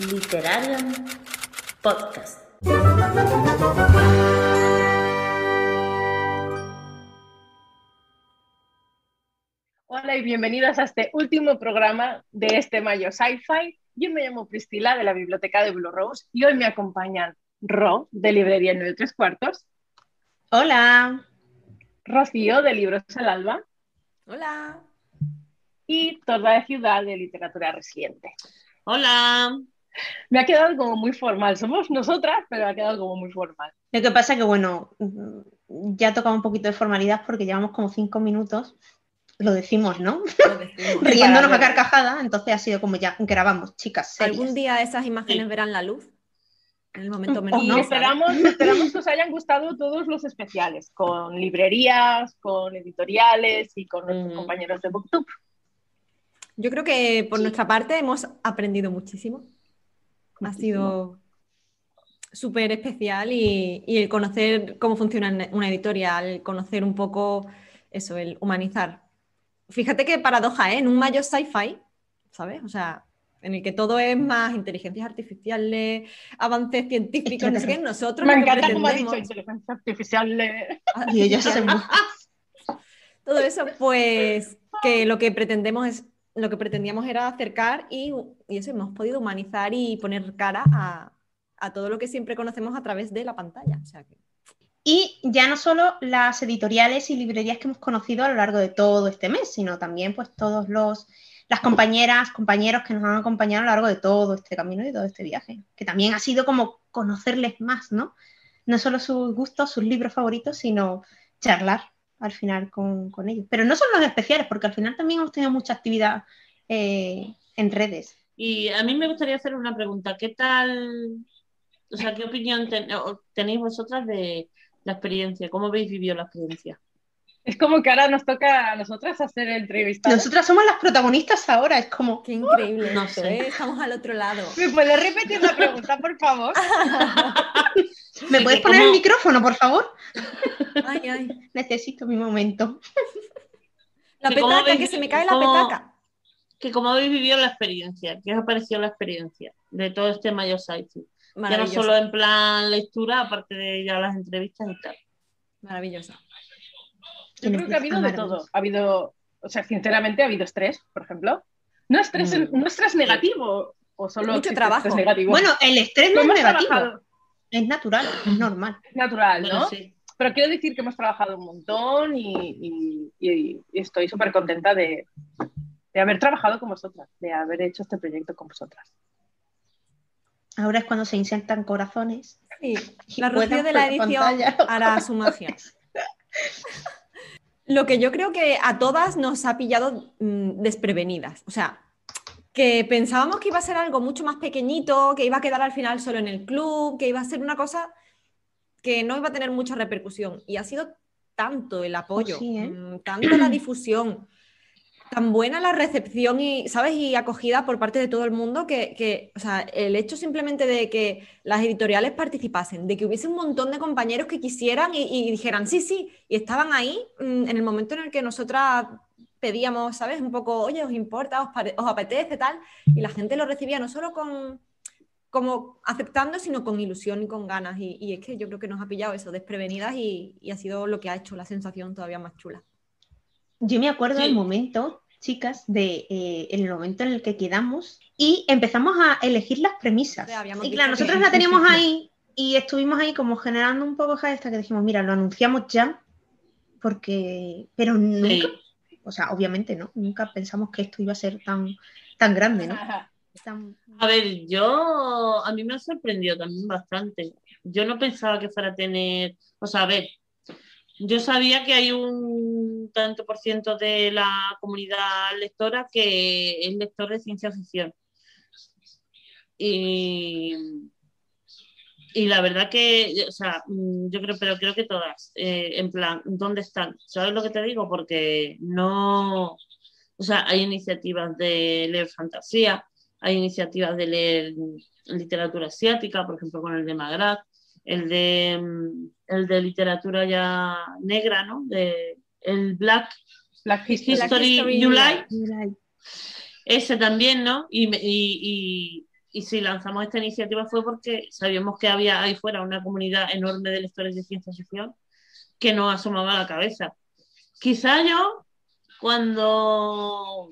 Literarium Podcast. Hola y bienvenidos a este último programa de este mayo Sci-Fi. Yo me llamo Priscila de la Biblioteca de Blue Rose y hoy me acompañan Ro de Librería 9 Tres Cuartos. Hola. Rocío de Libros al Alba. Hola. Y Torda de Ciudad de Literatura Resiliente. Hola. Me ha quedado como muy formal. Somos nosotras, pero ha quedado como muy formal. Lo que pasa que, bueno, ya toca un poquito de formalidad porque llevamos como cinco minutos. Lo decimos, ¿no? Lo decimos. Riéndonos a carcajada, entonces ha sido como ya grabamos, chicas. serias. ¿Algún día esas imágenes Sí. verán la luz? En el momento menos Y no. esperamos, esperamos que os hayan gustado todos los especiales, con librerías, con editoriales y con nuestros Mm. compañeros de Booktube. Yo creo que por nuestra parte hemos aprendido muchísimo. Ha sido súper especial y, y el conocer cómo funciona una editorial, el conocer un poco eso, el humanizar. Fíjate qué paradoja, ¿eh? En un mayo sci-fi, ¿sabes? O sea, en el que todo es más inteligencias artificiales, avances científicos, no sé qué, nosotros Me encanta como ha dicho inteligencia artificial. Y ella se Todo eso, pues que lo que pretendemos es, lo que pretendíamos era acercar y, y eso, hemos podido humanizar y poner cara a, todo lo que siempre conocemos a través de la pantalla. Y ya no solo las editoriales y librerías que hemos conocido a lo largo de todo este mes, sino también pues todos los las compañeras, compañeros que nos han acompañado a lo largo de todo este camino y todo este viaje, que también ha sido como conocerles más, ¿no? No solo sus gustos, sus libros favoritos, sino charlar al final con, con ellos. Pero no son los especiales, porque al final también hemos tenido mucha actividad eh, en redes. Y a mí me gustaría hacer una pregunta. ¿Qué tal, o sea, qué opinión ten- tenéis vosotras de la experiencia? ¿Cómo habéis vivido la experiencia? Es como que ahora nos toca a nosotras hacer entrevistas. Nosotras somos las protagonistas ahora, es como... Qué increíble No esto, sé. ¿eh? Estamos al otro lado. ¿Me puedes repetir la pregunta, por favor? ¿Me puedes poner el como- micrófono, por favor? Ay, ay. Necesito mi momento. La ¿Y cómo petaca, habéis- que se me cae la cómo- petaca. Que ¿Cómo habéis vivido la experiencia? ¿Qué os ha parecido la experiencia de todo este mayo sci-fi? Ya no solo en plan lectura, aparte de ya las entrevistas y tal. Maravillosa. Yo creo que ha habido de todo. Ha habido, o sea, sinceramente ha habido estrés, por ejemplo. No estrés, Mm. no estrés negativo, o solo Mucho trabajo. estrés negativo. Bueno, el estrés no es negativo, trabajado, es natural, es normal. es natural, ¿no? Bueno, sí. Pero quiero decir que hemos trabajado un montón y, y- y- y estoy súper contenta de, de haber trabajado con vosotras, de haber hecho este proyecto con vosotras. Ahora es cuando se insertan corazones. Sí, y la Rocío de la edición hará su magia. Lo que yo creo que a todas nos ha pillado mm, desprevenidas. O sea, que pensábamos que iba a ser algo mucho más pequeñito, que iba a quedar al final solo en el club, que iba a ser una cosa que no iba a tener mucha repercusión. Y ha sido tanto el apoyo, sí, ¿eh? mm, tanto la difusión, tan buena la recepción y, ¿sabes? y acogida por parte de todo el mundo que, o sea, el hecho simplemente de que las editoriales participasen, de que hubiese un montón de compañeros que quisieran y, dijeran sí, sí, y estaban ahí mm, en el momento en el que nosotras pedíamos, ¿sabes? Un poco, oye, ¿os importa? ¿Os, apetece? Tal, y la gente lo recibía no solo con como aceptando, sino con ilusión y con ganas. Y, es que yo creo que nos ha pillado eso, desprevenidas, y ha sido lo que ha hecho la sensación todavía más chula. Yo me acuerdo Sí. del momento, chicas, de eh, en el momento en el que quedamos y empezamos a elegir las premisas. Y claro, nosotros la teníamos ahí y estuvimos ahí como generando un poco hasta que dijimos, mira, lo anunciamos ya, porque, pero nunca, Sí. o sea, obviamente no, nunca pensamos que esto iba a ser tan, tan grande, ¿no? Tan- A ver, yo, a mí me ha sorprendido también bastante. Yo no pensaba que fuera a tener, o sea, a ver, yo sabía que hay un tanto por ciento de la comunidad lectora que es lector de ciencia ficción. Y, y la verdad que, o sea, mm, yo creo, pero creo que todas, eh, en plan, ¿dónde están? ¿Sabes lo que te digo? Porque no, o sea, hay iniciativas de leer fantasía, hay iniciativas de leer literatura asiática, por ejemplo, con el de Magrat, el de, mm, el de literatura ya negra, ¿no? De, el Black Black History. Like, ese también, ¿no? Y, y, y- y si lanzamos esta iniciativa fue porque sabíamos que había ahí fuera una comunidad enorme de lectores de ciencia ficción que nos asomaba a la cabeza. Quizá yo, cuando,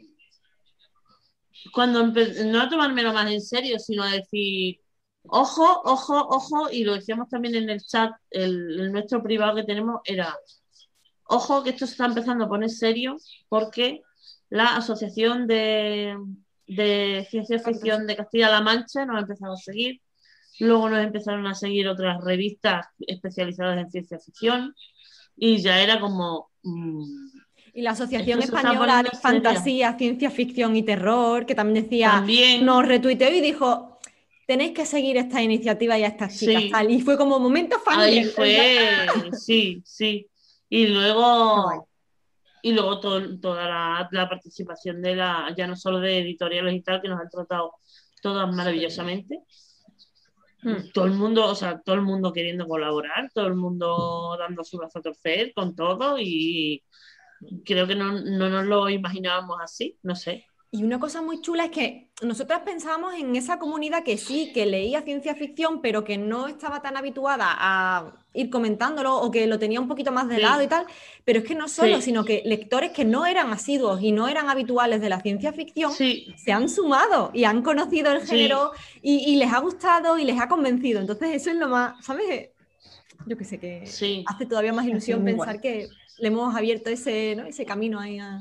cuando empe- no a tomármelo más en serio, sino a decir, ojo, ojo, ojo, y lo decíamos también en el chat, el, el nuestro privado que tenemos era, ojo que esto se está empezando a poner serio porque la Asociación de, de Ciencia Ficción de Castilla-La Mancha nos ha empezado a seguir. Luego nos empezaron a seguir otras revistas especializadas en ciencia ficción. Y ya era como. mm, Y la Asociación Esto Española de. Fantasía, Ciencia Ficción y Terror, que también decía, también. nos retuiteó y dijo, tenéis que seguir esta iniciativa y a estas chicas. Sí. tal. Y fue como momento Ahí fan. fue. Sí, sí. Y luego. Y luego to- toda la, la participación de la, ya no solo de editoriales y tal, que nos han tratado todas maravillosamente. Mm. Todo el mundo, o sea, todo el mundo queriendo colaborar, todo el mundo dando su brazo a torcer con todo y creo que no, no nos lo imaginábamos así, no sé. Y una cosa muy chula es que nosotras pensábamos en esa comunidad que sí, que leía ciencia ficción, pero que no estaba tan habituada a ir comentándolo o que lo tenía un poquito más de Sí. lado y tal. Pero es que no solo, Sí. sino que lectores que no eran asiduos y no eran habituales de la ciencia ficción Sí, se han sumado y han conocido el género y, y les ha gustado y les ha convencido. Entonces, eso es lo más, ¿sabes? Yo que sé, que sí. hace todavía más ilusión pensar guay. que le hemos abierto ese, ¿no? ese camino ahí a-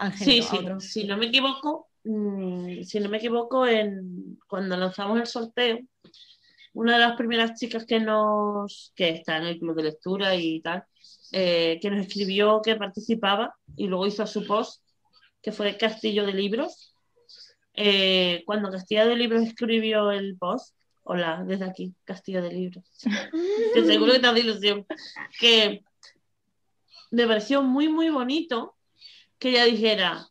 al Sí, género. sí, otro. si no me equivoco, mm, si no me equivoco, en, cuando lanzamos el sorteo, una de las primeras chicas que nos, que está en el club de lectura y tal, eh, que nos escribió que participaba y luego hizo su post, que fue Castillo de Libros. Eh, cuando Castillo de Libros escribió el post, hola, desde aquí, Castillo de Libros, que seguro que te hace ilusión, que me pareció muy, muy bonito que ella dijera,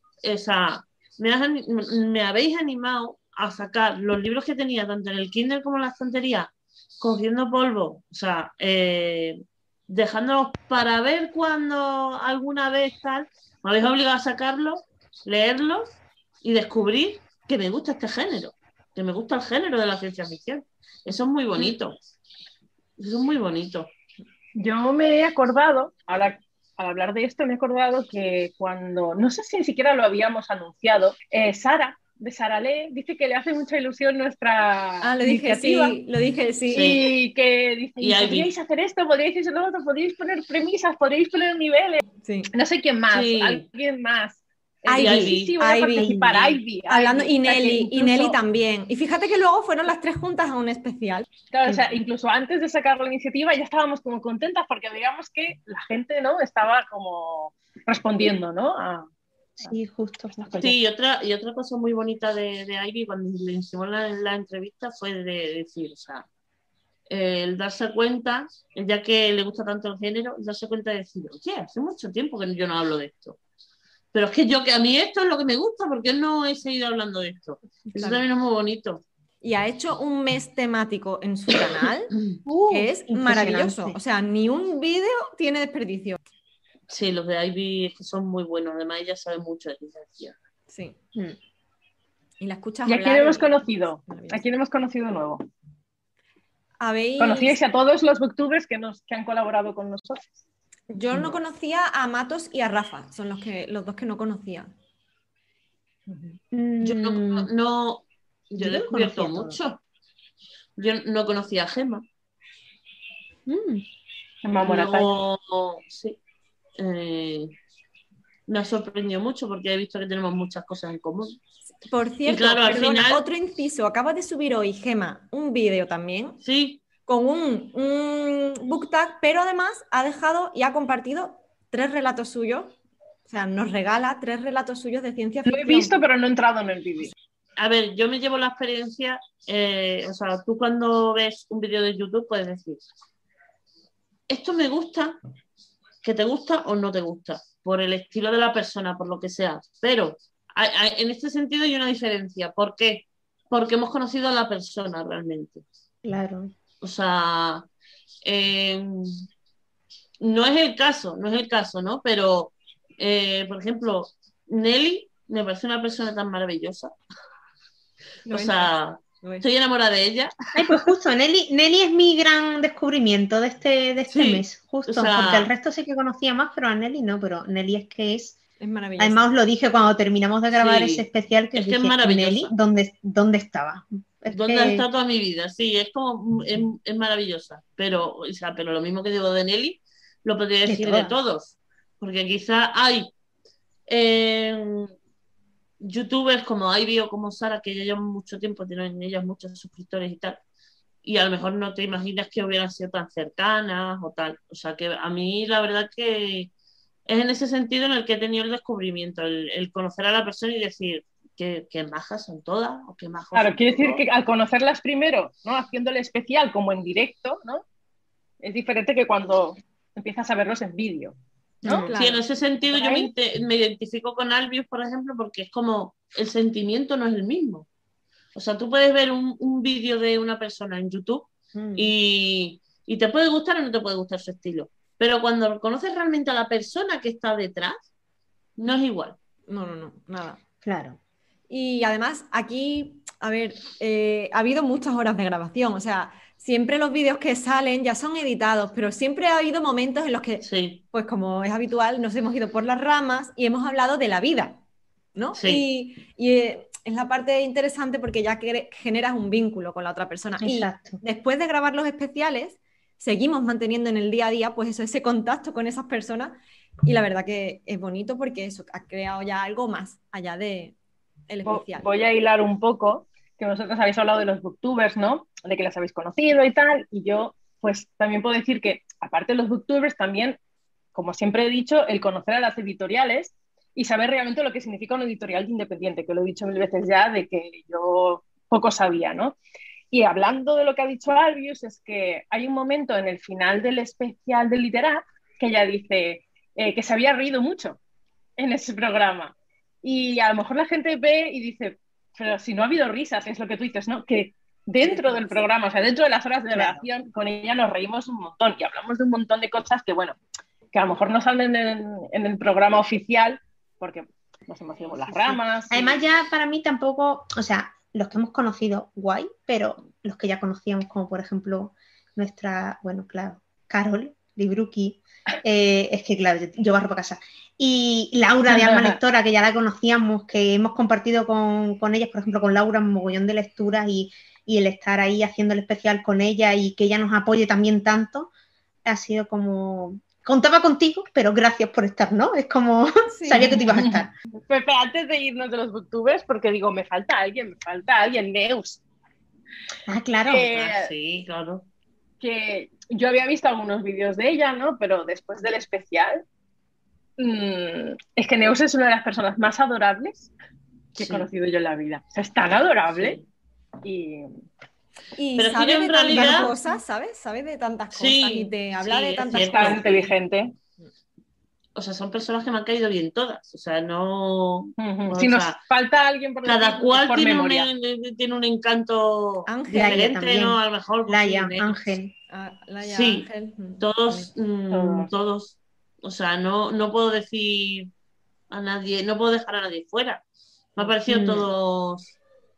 ani- me habéis animado a sacar los libros que tenía tanto en el Kindle como en la estantería, cogiendo polvo, o sea, eh, dejándolos para ver cuando alguna vez tal, me habéis obligado a sacarlos, leerlos y descubrir que me gusta este género, que me gusta el género de la ciencia ficción. Eso es muy bonito. Eso es muy bonito. Yo me he acordado, ahora al hablar de esto, me he acordado que cuando, no sé si ni siquiera lo habíamos anunciado, eh, Sara, de Sara Lee, dice que le hace mucha ilusión nuestra Ah, lo dije, iniciativa. sí, lo dije, sí. Y que dice, Y "Y Ivy. podríais hacer esto, podríais hacer lo otro, podríais poner premisas, podríais poner niveles. sí. No sé quién más, Sí. alguien más. Ivy, sí, sí, voy a Ivy. participar, Ivy. Hablando, Ivy. y Nelly, y incluso- Nelly también. Y fíjate que luego fueron las tres juntas a un especial. Claro, o sea, incluso antes de sacar la iniciativa ya estábamos como contentas porque veíamos que la gente, ¿no? Estaba como respondiendo, ¿no? A Sí, justo. Sí, y otra, y otra cosa muy bonita de, de Ivy cuando le hicimos la, la entrevista fue de decir, o sea, el darse cuenta, ya que le gusta tanto el género, el darse cuenta de decir, oye, hace mucho tiempo que yo no hablo de esto. Pero es que yo, que a mí esto es lo que me gusta, porque no he seguido hablando de esto. Eso Claro. también es muy bonito. Y ha hecho un mes temático en su canal Uh, que es maravilloso. O sea, ni un vídeo tiene desperdicio. Sí, los de Ivy es que son muy buenos, además ella sabe mucho de ciencia. Sí. Mm. Y la escuchas ¿Y a hablar quién hemos y- conocido? ¿A quién hemos conocido nuevo? ¿Habéis- Conocíais a todos los booktubers que, nos, que han colaborado con nosotros. Yo no conocía a Matos y a Rafa, son los, que, los dos que no conocía. Yo no, Mm, no- yo Yo he no descubierto mucho. Yo no conocía a Gemma. mm. Emma Moratay. Luego, sí. Eh, me ha sorprendido mucho porque he visto que tenemos muchas cosas en común. Por cierto, claro, al perdona, final- otro inciso, acaba de subir hoy Gema un vídeo también Sí, con un, un book tag, pero además ha dejado y ha compartido tres relatos suyos. O sea, nos regala tres relatos suyos de ciencia Lo ficción. he visto, pero no he entrado en el vídeo. a ver, yo me llevo la experiencia, eh, o sea, tú cuando ves un vídeo de YouTube puedes decir, esto me gusta, que te gusta o no te gusta, por el estilo de la persona, por lo que sea, pero hay- hay- en este sentido hay una diferencia. ¿Por qué? Porque hemos conocido a la persona realmente. Claro. O sea, eh, no es el caso, no es el caso, ¿no? Pero, eh, por ejemplo, Nelly me parece una persona tan maravillosa. O sea, es. estoy enamorada de ella. Ay, pues justo, Nelly, Nelly es mi gran descubrimiento de este, de este Sí, mes, justo, o sea- porque el resto sí que conocía más, pero a Nelly no, pero Nelly es que es, Es maravilloso. además os lo dije cuando terminamos de grabar Sí, ese especial, que es os que es dije. Nelly, ¿dónde, dónde estaba? Es ¿Dónde que- ha estado toda mi vida? Sí, es como, es, es maravillosa. Pero, o sea, pero lo mismo que digo de Nelly, lo podría De decir de, todos. Porque quizá hay eh, youtubers como Ivy o como Sara, que ya llevan mucho tiempo, tienen ellas muchos suscriptores y tal. Y a lo mejor no te imaginas que hubieran sido tan cercanas o tal. O sea, que a mí la verdad que es en ese sentido en el que he tenido el descubrimiento, el, el conocer a la persona y decir que, que majas son todas o que majos Claro, quiere decir que al conocerlas primero, ¿no? Haciendo el especial como en directo, ¿no? Es diferente que cuando empiezas a verlos en vídeo, ¿no? Mm. Claro. Sí, en ese sentido ¿Por yo me identifico con Albius, por ejemplo, porque es como el sentimiento no es el mismo. O sea, tú puedes ver un, un vídeo de una persona en YouTube Mm. y, y te puede gustar o no te puede gustar su estilo. Pero cuando conoces realmente a la persona que está detrás, no es igual. No, no, no, nada. Claro. Y además, aquí, a ver, eh, ha habido muchas horas de grabación. O sea, siempre los vídeos que salen ya son editados, pero siempre ha habido momentos en los que, Sí, pues como es habitual, nos hemos ido por las ramas y hemos hablado de la vida, ¿no? Sí. Y, y, eh, es la parte interesante porque ya que generas un vínculo con la otra persona. Y Exacto. después de grabar los especiales, seguimos manteniendo en el día a día, pues eso, ese contacto con esas personas. Y la verdad que es bonito porque eso ha creado ya algo más allá de el Vo- especial. Voy a hilar un poco, que vosotros habéis hablado de los booktubers, ¿no? De que las habéis conocido y tal, y yo pues también puedo decir que aparte de los booktubers también, como siempre he dicho, el conocer a las editoriales y saber realmente lo que significa un editorial independiente, que lo he dicho mil veces ya, de que yo poco sabía, ¿no? Y hablando de lo que ha dicho Albius, es que hay un momento en el final del especial del Literat que ella dice eh, que se había reído mucho en ese programa. Y a lo mejor la gente ve y dice, pero si no ha habido risas, es lo que tú dices, ¿no? Que dentro del programa, o sea, dentro de las horas de Claro. grabación, con ella nos reímos un montón y hablamos de un montón de cosas que, bueno, que a lo mejor no salen en, en el programa oficial porque nos hemos ido por las Sí, sí. ramas. y- Además ya para mí tampoco, o sea, los que hemos conocido, guay, pero los que ya conocíamos, como por ejemplo nuestra, bueno, claro, Carol, Libruki, eh, es que claro, yo, yo barro para casa. Y Laura de Alma Lectora, que ya la conocíamos, que hemos compartido con, con ellas, por ejemplo, con Laura un mogollón de lecturas y, y el estar ahí haciendo el especial con ella y que ella nos apoye también tanto, ha sido como... Contaba contigo, pero gracias por estar, ¿no? Es como, Sí. sabía que te ibas a estar. Pepe, antes de irnos de los booktubers, porque digo, me falta alguien, me falta alguien, Neus, Ah, claro. Eh, Ah, sí, claro. que yo había visto algunos vídeos de ella, ¿no? Pero después del especial, mm, es que Neus es una de las personas más adorables que he conocido yo en la vida. O sea, es tan adorable y Y Pero sabe de en tantas realidad- cosas, ¿sabes? Sabe de tantas cosas Sí, y te habla sí, de tantas cierto. es cosas. tan inteligente. O sea, son personas que me han caído bien todas. O sea, no. O Si nos sea, falta alguien por Cada decir, cual por tiene un, memoria. tiene un encanto Ángel, diferente. ¿no? A lo mejor. pues, Laia, sí, Ángel. ah, Laia, Sí, Ángel, Todos, también. mm, Todos. todos. O sea, no, no puedo decir a nadie, no puedo dejar a nadie fuera. Me han parecido Mm. todos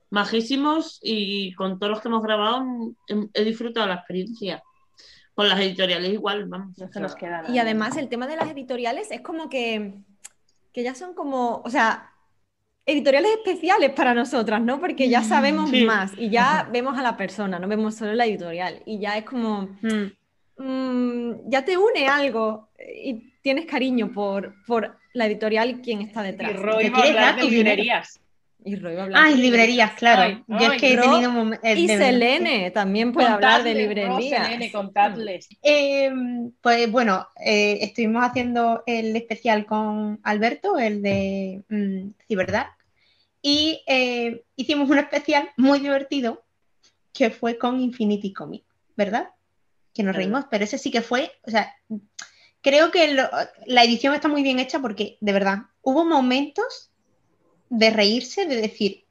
majísimos y con todos los que hemos grabado he, he disfrutado la experiencia. Con las editoriales igual, vamos. No se nos queda. Y además el tema de las editoriales es como que, que ya son como, o sea, editoriales especiales para nosotras, ¿no? Porque ya sabemos Sí. más y ya vemos a la persona, no vemos solo la editorial. Y ya es como, Mm. mm, ya te une algo y tienes cariño por, por la editorial y quien está Y detrás. Roy Te va a quieres hablar dar de librerías. Y Roy va a hablar Ay, de librerías, claro. Ay, Yo es que he tenido momen- eh, Y. Selene también puede hablar de librerías. Contadles. Eh, pues bueno, eh, estuvimos haciendo el especial con Alberto, el de mm, Ciberdark, y eh, hicimos un especial muy divertido que fue con Infinity Comic, ¿verdad? Que nos reímos, pero ese sí que fue, o sea, creo que lo- la edición está muy bien hecha porque, de verdad, hubo momentos de reírse, de decir,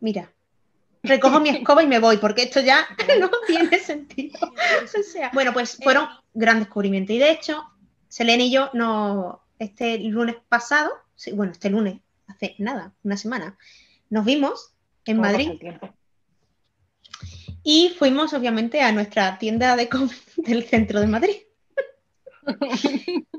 mira, recojo mi escoba y me voy, porque esto ya no tiene sentido. O sea, bueno, pues fueron gran descubrimiento. Y de hecho, Selene y yo no, este lunes pasado, sí, bueno, este lunes, hace nada, una semana, nos vimos en ¿Cómo pasa Madrid. Y fuimos, obviamente, a nuestra tienda de del centro de Madrid.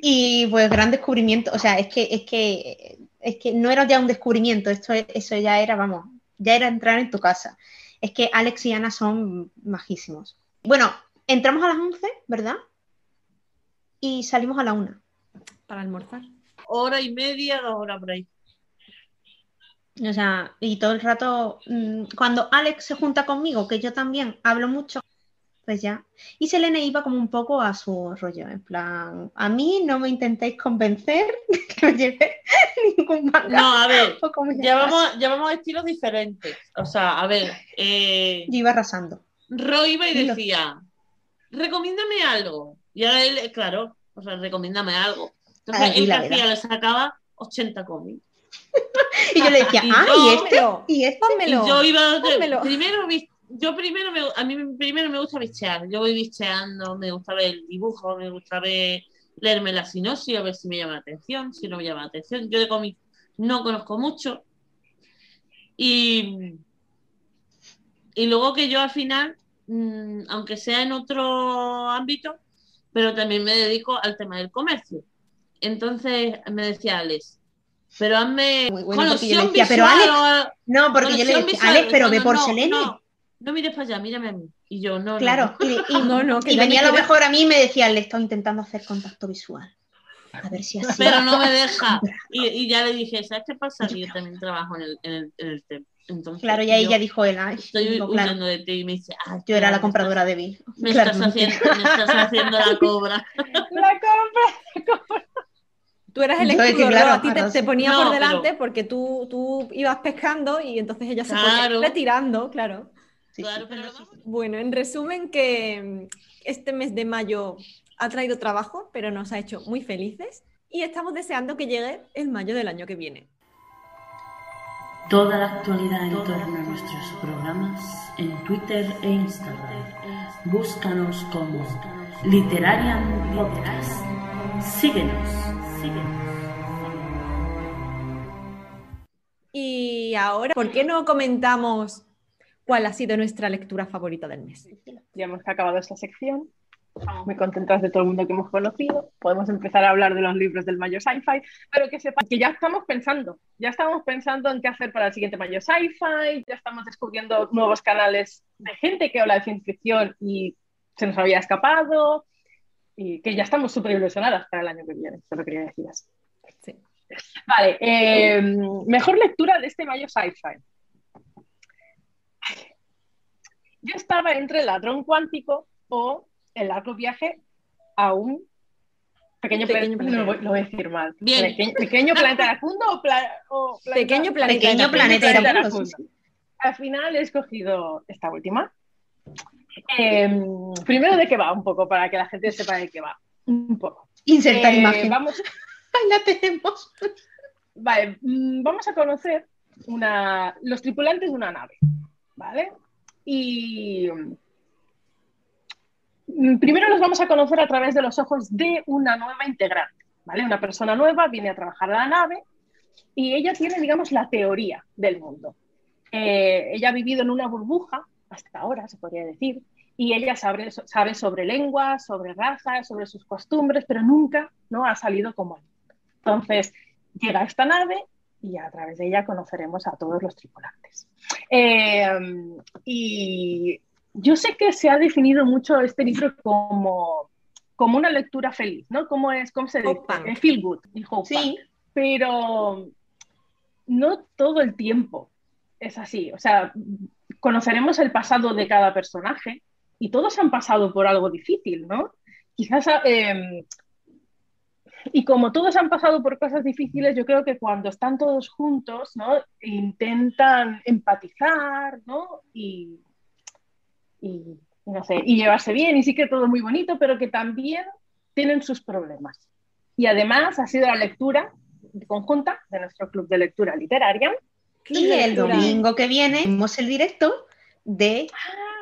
Y pues gran descubrimiento, o sea, es que, es que, es que no era ya un descubrimiento, esto, eso ya era, vamos, ya era entrar en tu casa. Es que Alex y Ana son majísimos. Bueno, entramos a las 11, ¿verdad? Y salimos a la 1. Para almorzar. Hora y media, dos horas por ahí. O sea, y todo el rato, mm, cuando Alex se junta conmigo, que yo también hablo mucho, pues ya. Y Selene iba como un poco a su rollo, en plan, a mí no me intentéis convencer que me lleve ningún manga. No, a ver, llevamos, llevamos estilos diferentes. O sea, a ver, eh, Yo iba arrasando. Ro iba y decía, recomiéndame algo. Y ahora él, claro, o sea, recomiéndame algo. Entonces, él hacía, le sacaba 80 cómics. Y yo le decía, Y ah, yo- y este, Pónmelo, y este. pónmelo. Y yo iba, pónmelo. primero, yo primero, me, a mí primero me gusta bichear. Yo voy bicheando, me gusta ver el dibujo, me gusta ver, leerme la sinopsis, a ver si me llama la atención, si no me llama la atención. Yo de cómics no conozco mucho. Y, y luego que yo al final, mm, aunque sea en otro ámbito, pero también me dedico al tema del comercio. Entonces me decía Alex, pero hazme bueno, yo conexión decía, pero Alex, No, porque yo le decía, visual". Alex, pero ve No, por no, Selene. No, mires para allá, mírame a mí. Y yo, no, no. Claro, y, y- No, no, que y ya venía a lo mejor a mí y me decía, le estoy intentando hacer contacto visual. A ver si así. Pero no me deja. Y, y ya le dije, ¿sabes qué pasa? Que yo también trabajo en el, en el, en el tema. Entonces, Claro, y ahí ya dijo él, ay, Estoy digo, claro, de ti y me dice, "Ay, yo era la compradora de Bill. estás- Me, Claro, estás haciendo, me estás haciendo la cobra. La compra. Tú eras el escudo, claro, Ro, a ti te, ponía No, por pero- delante porque tú, tú ibas pescando y entonces ella se Claro. ponía retirando, claro. Sí, Claro, sí. pero vamos- Bueno, en resumen que mm, este mes de mayo ha traído trabajo, pero nos ha hecho muy felices y estamos deseando que llegue el mayo del año que viene. Toda la actualidad en torno a nuestros programas en Twitter e Instagram. Búscanos como Literarian Podcast. Síguenos, síguenos. Y ahora, ¿por qué no comentamos cuál ha sido nuestra lectura favorita del mes? Ya hemos acabado esta sección. Estamos muy contentas de todo el mundo que hemos conocido. Podemos empezar a hablar de los libros del Mayo Sci-Fi, pero que sepan que ya estamos pensando, ya estamos pensando en qué hacer para el siguiente Mayo Sci-Fi, ya estamos descubriendo nuevos canales de gente que habla de ciencia ficción y se nos había escapado, y que ya estamos súper ilusionadas para el año que viene, solo quería decir así. Sí. Vale, eh, mejor lectura de este Mayo Sci-Fi. Yo estaba entre el ladrón cuántico o el largo viaje a un pequeño, Pequeño planeta. No, planeta. lo voy, lo voy a decir mal. Bien. Pequeño, pequeño planeta Aracundo o, pla- o planeta- Pequeño planeta. Pequeño Pequeño planeta planeta era Aracundo. Al final he escogido esta última. Eh, primero de qué va, un poco, para que la gente sepa de qué va. Un poco. Insertar Eh, imagen. Vamos, Ahí la tenemos. Vale, mm, vamos a conocer una, los tripulantes de una nave, ¿vale? Y mm, primero los vamos a conocer a través de los ojos de una nueva integrante, ¿vale? Una persona nueva viene a trabajar a la nave y ella tiene, digamos, la teoría del mundo. Eh, ella ha vivido en una burbuja, hasta ahora se podría decir, y ella sabe, sabe sobre lenguas, sobre razas, sobre sus costumbres, pero nunca ¿no? ha salido como él. Entonces, llega a esta nave y a través de ella conoceremos a todos los tripulantes. Eh, y yo sé que se ha definido mucho este libro como, como una lectura feliz, ¿no? ¿Cómo, es, cómo se dice? Feel good, y hope Sí. Pero no todo el tiempo es así. O sea, conoceremos el pasado de cada personaje y todos han pasado por algo difícil, ¿no? Quizás eh, y como todos han pasado por cosas difíciles, yo creo que cuando están todos juntos, ¿no? Intentan empatizar, ¿no? Y, y, no sé, y llevarse bien, y sí que todo muy bonito, pero que también tienen sus problemas. Y además ha sido la lectura conjunta de nuestro club de lectura literaria. Club Y el lectura. domingo que viene tenemos el directo de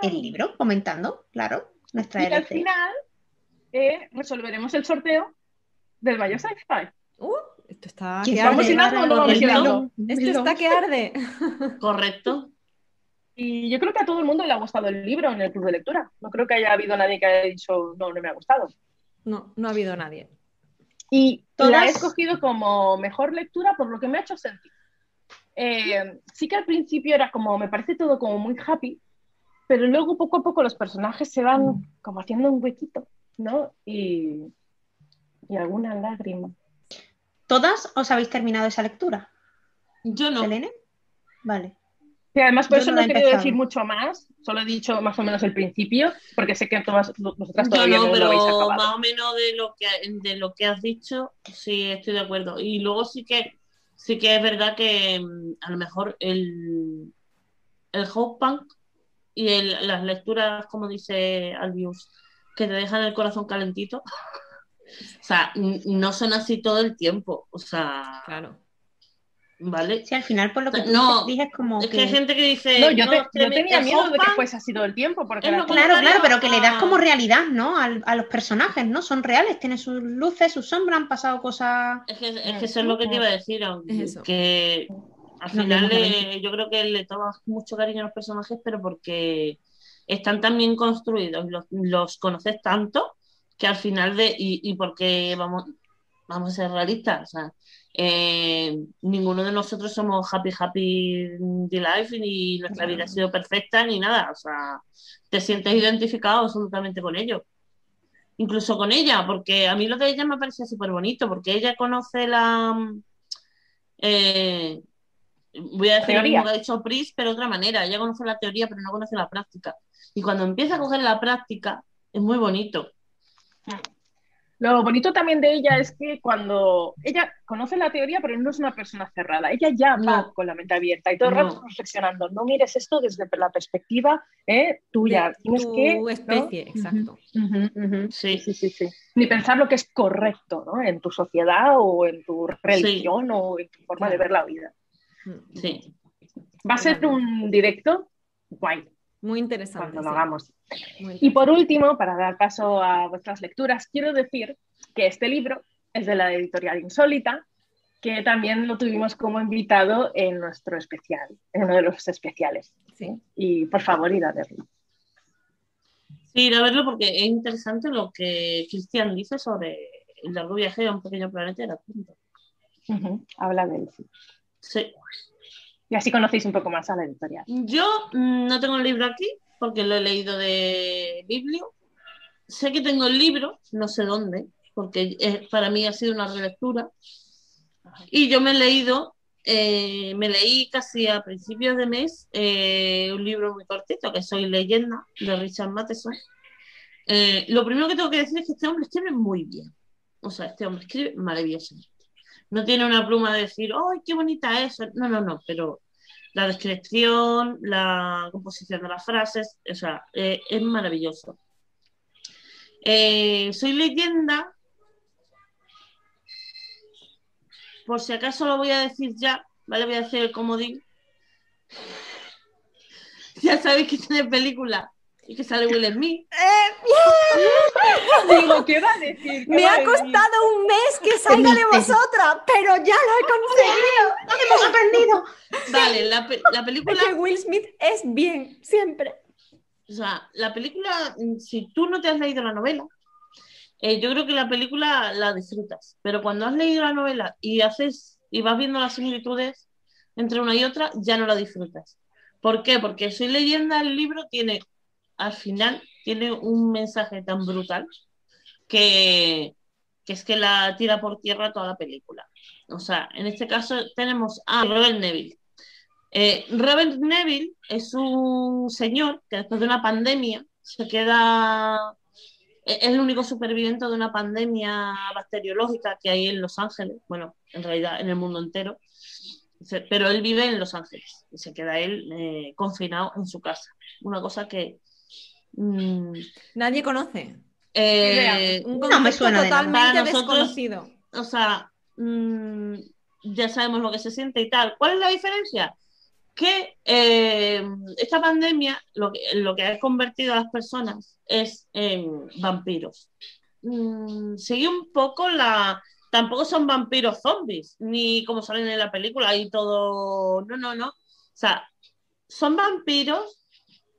el libro, comentando, claro, nuestra Y al final eh, resolveremos el sorteo del Mayo Sci-Fi. Uh, esto está ¿Quién que arde. no Esto está que arde. Correcto. y yo creo que a todo el mundo le ha gustado el libro en el club de lectura. No creo que haya habido nadie que haya dicho, no, no me ha gustado. No, no ha habido nadie. Y la he Todas- escogido como mejor lectura por lo que me ha hecho sentir. Eh, sí que al principio era como, me parece todo como muy happy, pero luego poco a poco los personajes se van como haciendo un huequito, ¿no? Y, y alguna lágrima. ¿Todas os habéis terminado esa lectura? Yo no. ¿Selene? Vale. Y además, por Yo eso no he querido decir mucho más, solo he dicho más o menos el principio, porque sé que todas vosotras Yo todavía no, no, lo habéis pero acabado. más o menos de lo que de lo que has dicho, sí estoy de acuerdo. Y luego sí que sí que es verdad que mm, a lo mejor el el hope punk y el- las lecturas, como dice Albius, que te dejan el corazón calentito. O sea, no son así todo el tiempo. O sea, Claro. ¿vale? Sí, al final, por lo que tú No, dices, como Es que... hay gente que dice. No, yo, "No, te- yo tenía miedo de que fuese así todo el tiempo, porque la Claro, claro, pero que le das a- como realidad, ¿no? Al- a los personajes, ¿no? Son reales, tienen sus luces, sus sombras, han pasado cosas... Es que, es que eso es lo que te iba a decir, aunque- Es eso. que al No, final no, no, le- yo creo que le tomas mucho cariño a los personajes, pero porque están tan bien construidos, los, los conoces tanto que al final de, y, y porque vamos, vamos a ser realistas, o sea, eh, ninguno de nosotros somos happy, happy the life, ni nuestra vida ha sido perfecta, ni nada, o sea, te sientes identificado absolutamente con ellos. Incluso con ella, porque a mí lo de ella me parece súper bonito, porque ella conoce la, eh, voy a decir Teoría. que ha dicho Pris, pero de otra manera. Ella conoce la teoría, pero no conoce la práctica. Y cuando empieza a coger la práctica, es muy bonito. Lo bonito también de ella es que cuando ella conoce la teoría, pero no es una persona cerrada, ella ya va No. con la mente abierta y todo el No. rato reflexionando. No mires esto desde la perspectiva eh, tuya. De Tienes tu que. ¿no? especie, exacto. Sí. Sí, sí, sí. Ni pensar lo que es correcto ¿no? en tu sociedad o en tu religión o en tu forma de ver la vida. Sí. Va a ser un directo guay Muy interesante. cuando lo sí. hagamos. Y por último, para dar paso a vuestras lecturas, quiero decir que este libro es de la editorial Insólita, que también lo tuvimos como invitado en nuestro especial, en uno de los especiales. interesante, Y por favor, ir a verlo. Sí, ir a verlo porque es interesante lo que Cristian dice sobre el largo viaje a un pequeño planeta de la punta. Ujú, Habla de él. sí. Sí. Y así conocéis un poco más a la editorial. Yo mm, no tengo el libro aquí porque lo he leído de Biblio. Sé que tengo el libro, no sé dónde, porque eh, para mí ha sido una relectura. Y yo me he leído, eh, me leí casi a principios de mes eh, un libro muy cortito que Soy leyenda de Richard Matheson. Eh, lo primero que tengo que decir es que este hombre escribe muy bien. O sea, este hombre escribe maravillosamente. No tiene una pluma de decir, ¡ay, qué bonita es! No, no, no, pero la descripción, la composición de las frases, o sea, eh, es maravilloso. Eh, soy leyenda, por si acaso lo voy a decir ya, ¿vale? Voy a hacer el comodín. Ya sabéis que tiene película y que sale Will Smith. Digo, ¿qué va a decir? ¿Qué Me ha decir? costado un mes que salga de vosotras, pero ya lo he conseguido. ¡Hemos aprendido! Vale, la, pe- la película Es que Will Smith es bien, siempre. O sea, la película, mm, si tú no te has leído la novela, eh, yo creo que la película la disfrutas, pero cuando has leído la novela y haces y vas viendo las similitudes entre una y otra, ya no la disfrutas. ¿Por qué? Porque Soy leyenda, el libro tiene, al final, tiene un mensaje tan brutal que, que es que la tira por tierra toda la película. O sea, en este caso tenemos a Robert Neville. Eh, Robert Neville es un señor que después de una pandemia se queda. Es el único superviviente de una pandemia bacteriológica que hay en Los Ángeles, bueno, en realidad en el mundo entero, pero él vive en Los Ángeles y se queda él eh, confinado en su casa. Una cosa que. Mm, Nadie conoce. eh, Un No me suena totalmente nosotros- desconocido. o sea, mm, ya sabemos lo que se siente y tal. ¿Cuál es la diferencia? Que eh, esta pandemia lo que, lo que ha convertido a las personas es en vampiros. Mm, sigue un poco la... Tampoco son vampiros zombies, ni como salen en la película y todo... No, no, no. O sea, son vampiros,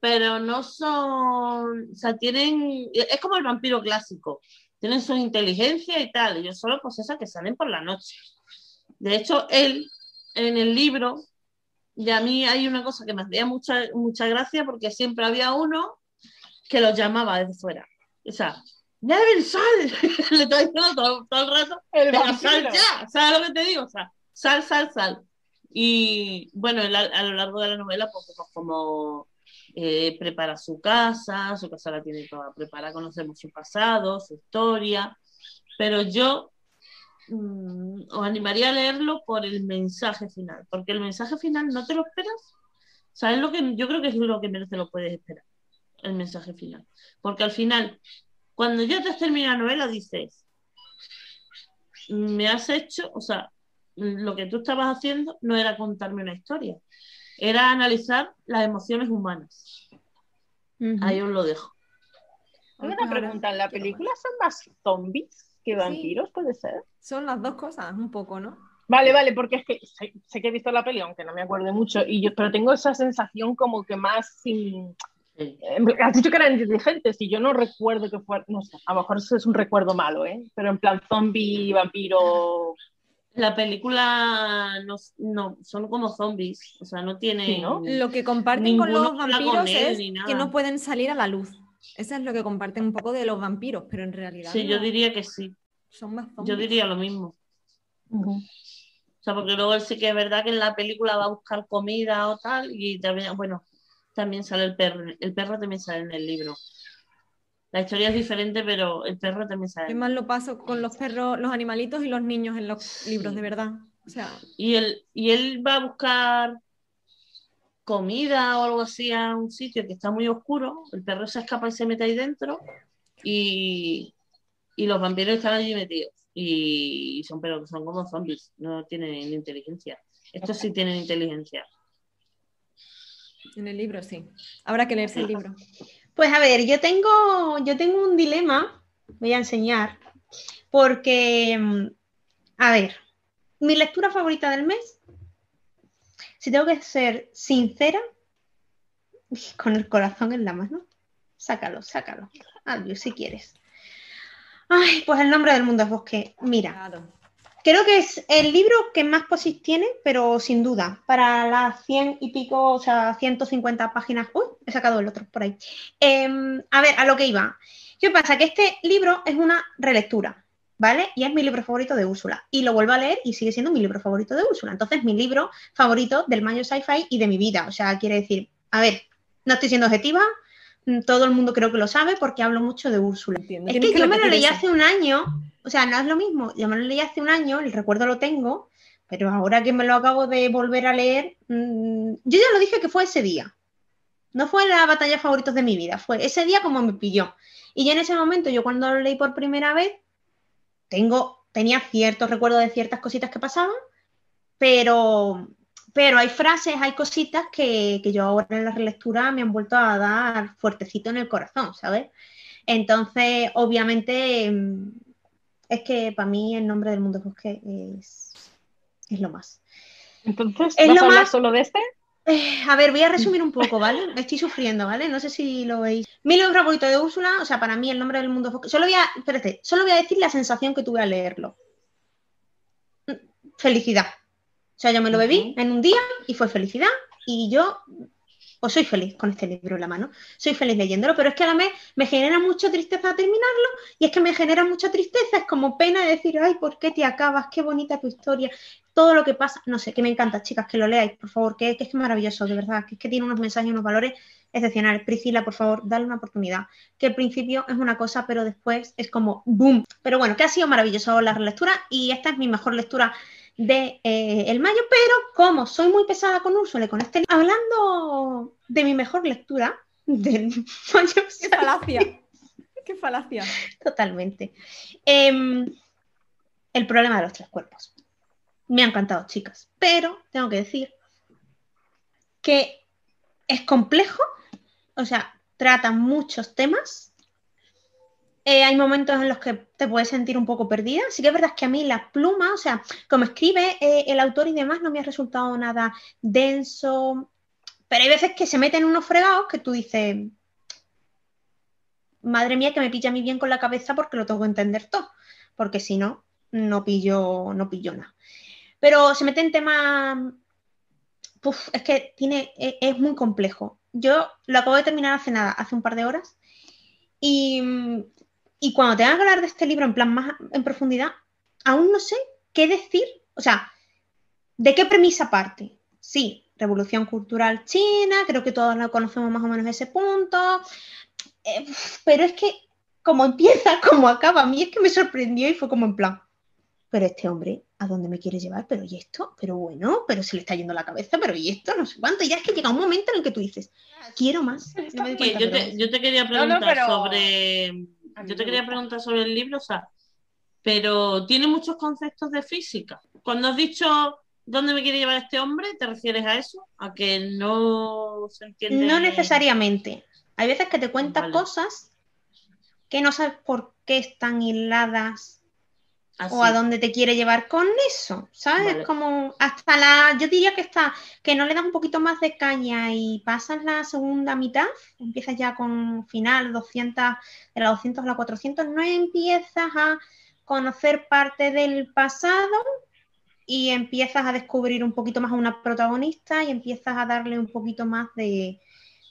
pero no son, o sea, tienen, es como el vampiro clásico, tienen su inteligencia y tal, ellos solo pues esas que salen por la noche. De hecho, él, en el libro, y a mí hay una cosa que me hacía mucha, mucha gracia porque siempre había uno que los llamaba desde fuera. O sea, Neville, sal, le estoy diciendo todo, todo el rato, El "Venga, vampiro. sal ya, ¿sabes lo que te digo? O sea, sal, sal, sal. Y bueno, a, a lo largo de la novela, pues, pues, como eh, prepara su casa, su casa la tiene toda preparada, conocemos su pasado, su historia, pero yo mm, os animaría a leerlo por el mensaje final, porque el mensaje final no te lo esperas. ¿Sabes lo que yo creo que es lo que menos te lo puedes esperar? El mensaje final. Porque al final, cuando ya te has terminado la novela, dices, me has hecho, o sea, lo que tú estabas haciendo no era contarme una historia, era analizar las emociones humanas. Ahí os lo dejo. Una pregunta, ¿en la película son más zombies que vampiros? ¿Puede ser? Son las dos cosas, un poco, ¿no? Vale, vale, porque es que sé, sé que he visto la peli, aunque no me acuerdo mucho, y yo, pero tengo esa sensación como que más sin... Sí. Has dicho que eran inteligentes y yo no recuerdo que fuera, no sé, a lo mejor eso es un recuerdo malo, ¿eh? Pero en plan zombie, vampiro, La película no, no son como zombies, o sea, no tienen. Sí, ¿no? Lo que comparten con los con vampiros él es que no pueden salir a la luz. Eso es lo que comparten un poco de los vampiros, pero en realidad Sí, no, yo diría que sí. son más Yo zombies. diría lo mismo. O sea, porque luego sí que es verdad que en la película va a buscar comida o tal, y también, bueno, también sale el perro. El perro también sale en el libro. La historia es diferente, pero el perro también sale. Yo más lo paso con los perros, los animalitos y los niños en los libros, de verdad. O sea, Y él, y él va a buscar comida o algo así a un sitio que está muy oscuro. El perro se escapa y se mete ahí dentro. Y, y los vampiros están allí metidos. Y son, pero son como zombies, no tienen inteligencia. Estos sí tienen inteligencia. en el libro sí. Habrá que leerse el libro. Pues a ver, yo tengo, yo tengo un dilema, voy a enseñar, porque, mm, a ver, mi lectura favorita del mes, si tengo que ser sincera, con el corazón en la mano, sácalo, sácalo, adiós si quieres. Ay, pues el nombre del mundo es bosque. Mira. Creo que es el libro que más posis tiene, pero sin duda, para las 100 y pico, o sea, 150 páginas. Uy, he sacado el otro por ahí. Em, a ver, a lo que iba. ¿Qué pasa? Que este libro es una relectura, ¿vale? Y es mi libro favorito de Úrsula. Y lo vuelvo a leer y sigue siendo mi libro favorito de Úrsula. Entonces, mi libro favorito del Mayo Sci-Fi y de mi vida. O sea, quiere decir, a ver, no estoy siendo objetiva, todo el mundo creo que lo sabe porque hablo mucho de Úrsula. Entiendo. Es que yo me lo leí hace un año, o sea, no es lo mismo, yo me lo leí hace un año, el recuerdo lo tengo, pero ahora que me lo acabo de volver a leer, mm, yo ya lo dije que fue ese día. No fue la batalla favoritos de mi vida, fue ese día como me pilló. Y yo en ese momento, yo cuando lo leí por primera vez, tengo, tenía ciertos recuerdos de ciertas cositas que pasaban, pero, pero hay frases, hay cositas que, que yo ahora en la relectura me han vuelto a dar fuertecito en el corazón, ¿sabes? Entonces, obviamente, mm, es que para mí el nombre del mundo bosque es, es lo más. Entonces, Es ¿vas lo a hablar más- solo de este? Eh, a ver, voy a resumir un poco, ¿vale? Estoy sufriendo, ¿vale? No sé si lo veis. Mi libro favorito de Úrsula, o sea, para mí el nombre del mundo bosque. Solo voy a, espérate, solo voy a decir la sensación que tuve al leerlo. Mm, Felicidad. O sea, yo me lo bebí en un día y fue felicidad. Y yo, pues soy feliz con este libro en la mano. Soy feliz leyéndolo, pero es que a la vez me genera mucha tristeza terminarlo. Y es que me genera mucha tristeza. Es como pena de decir, ay, ¿por qué te acabas? Qué bonita tu historia. Todo lo que pasa, no sé, que me encanta, chicas, que lo leáis, por favor, que, que es que es maravilloso, de verdad, que es que tiene unos mensajes y unos valores excepcionales. Priscila, por favor, dale una oportunidad. Que al principio es una cosa, pero después es como boom. Pero bueno, que ha sido maravilloso la relectura y esta es mi mejor lectura de eh, el mayo, pero como soy muy pesada con Úrsula y con este hablando de mi mejor lectura del mayo, ¡Qué falacia! ¡Qué falacia! Totalmente. Em, el problema de los tres cuerpos. Me ha encantado, chicas, pero tengo que decir que es complejo, o sea, trata muchos temas. Eh, hay momentos en los que te puedes sentir un poco perdida. Sí que es verdad que a mí la pluma, o sea, como escribe eh, el autor y demás, no me ha resultado nada denso, Pero hay veces que se meten unos fregados que tú dices, madre mía, que me pilla a mí bien con la cabeza porque lo tengo que entender todo, porque si no, no pillo, no pillo nada. Pero se mete en temas, es que tiene, es, es muy complejo. Yo lo acabo de terminar hace nada, hace un par de horas, y, y cuando tenga que hablar de este libro en plan más en profundidad, aún no sé qué decir, o sea, ¿de qué premisa parte? Sí, revolución cultural china, creo que todos la conocemos más o menos ese punto, eh, pero es que como empieza, como acaba, a mí es que me sorprendió y fue como en plan, pero este hombre, ¿a dónde me quiere llevar? Pero ¿y esto? Pero bueno, pero se le está yendo la cabeza, pero ¿y esto? No sé cuánto. Y ya es que llega un momento en el que tú dices, quiero más. No cuenta, yo, pero- te, yo te quería No, preguntar no, pero- sobre. Yo te quería preguntar sobre el libro, o sea, pero tiene muchos conceptos de física. Cuando has dicho dónde me quiere llevar este hombre, ¿te refieres a eso? ¿A que no se entiende? No necesariamente. Hay veces que te cuentas Vale. cosas que no sabes por qué están hiladas Así. o a dónde te quiere llevar con eso, ¿sabes? Vale. Como hasta la, yo diría que está, que no le das un poquito más de caña y pasas la segunda mitad, empiezas ya con final 200, de la 200 a la 400, no empiezas a conocer parte del pasado y empiezas a descubrir un poquito más a una protagonista y empiezas a darle un poquito más de,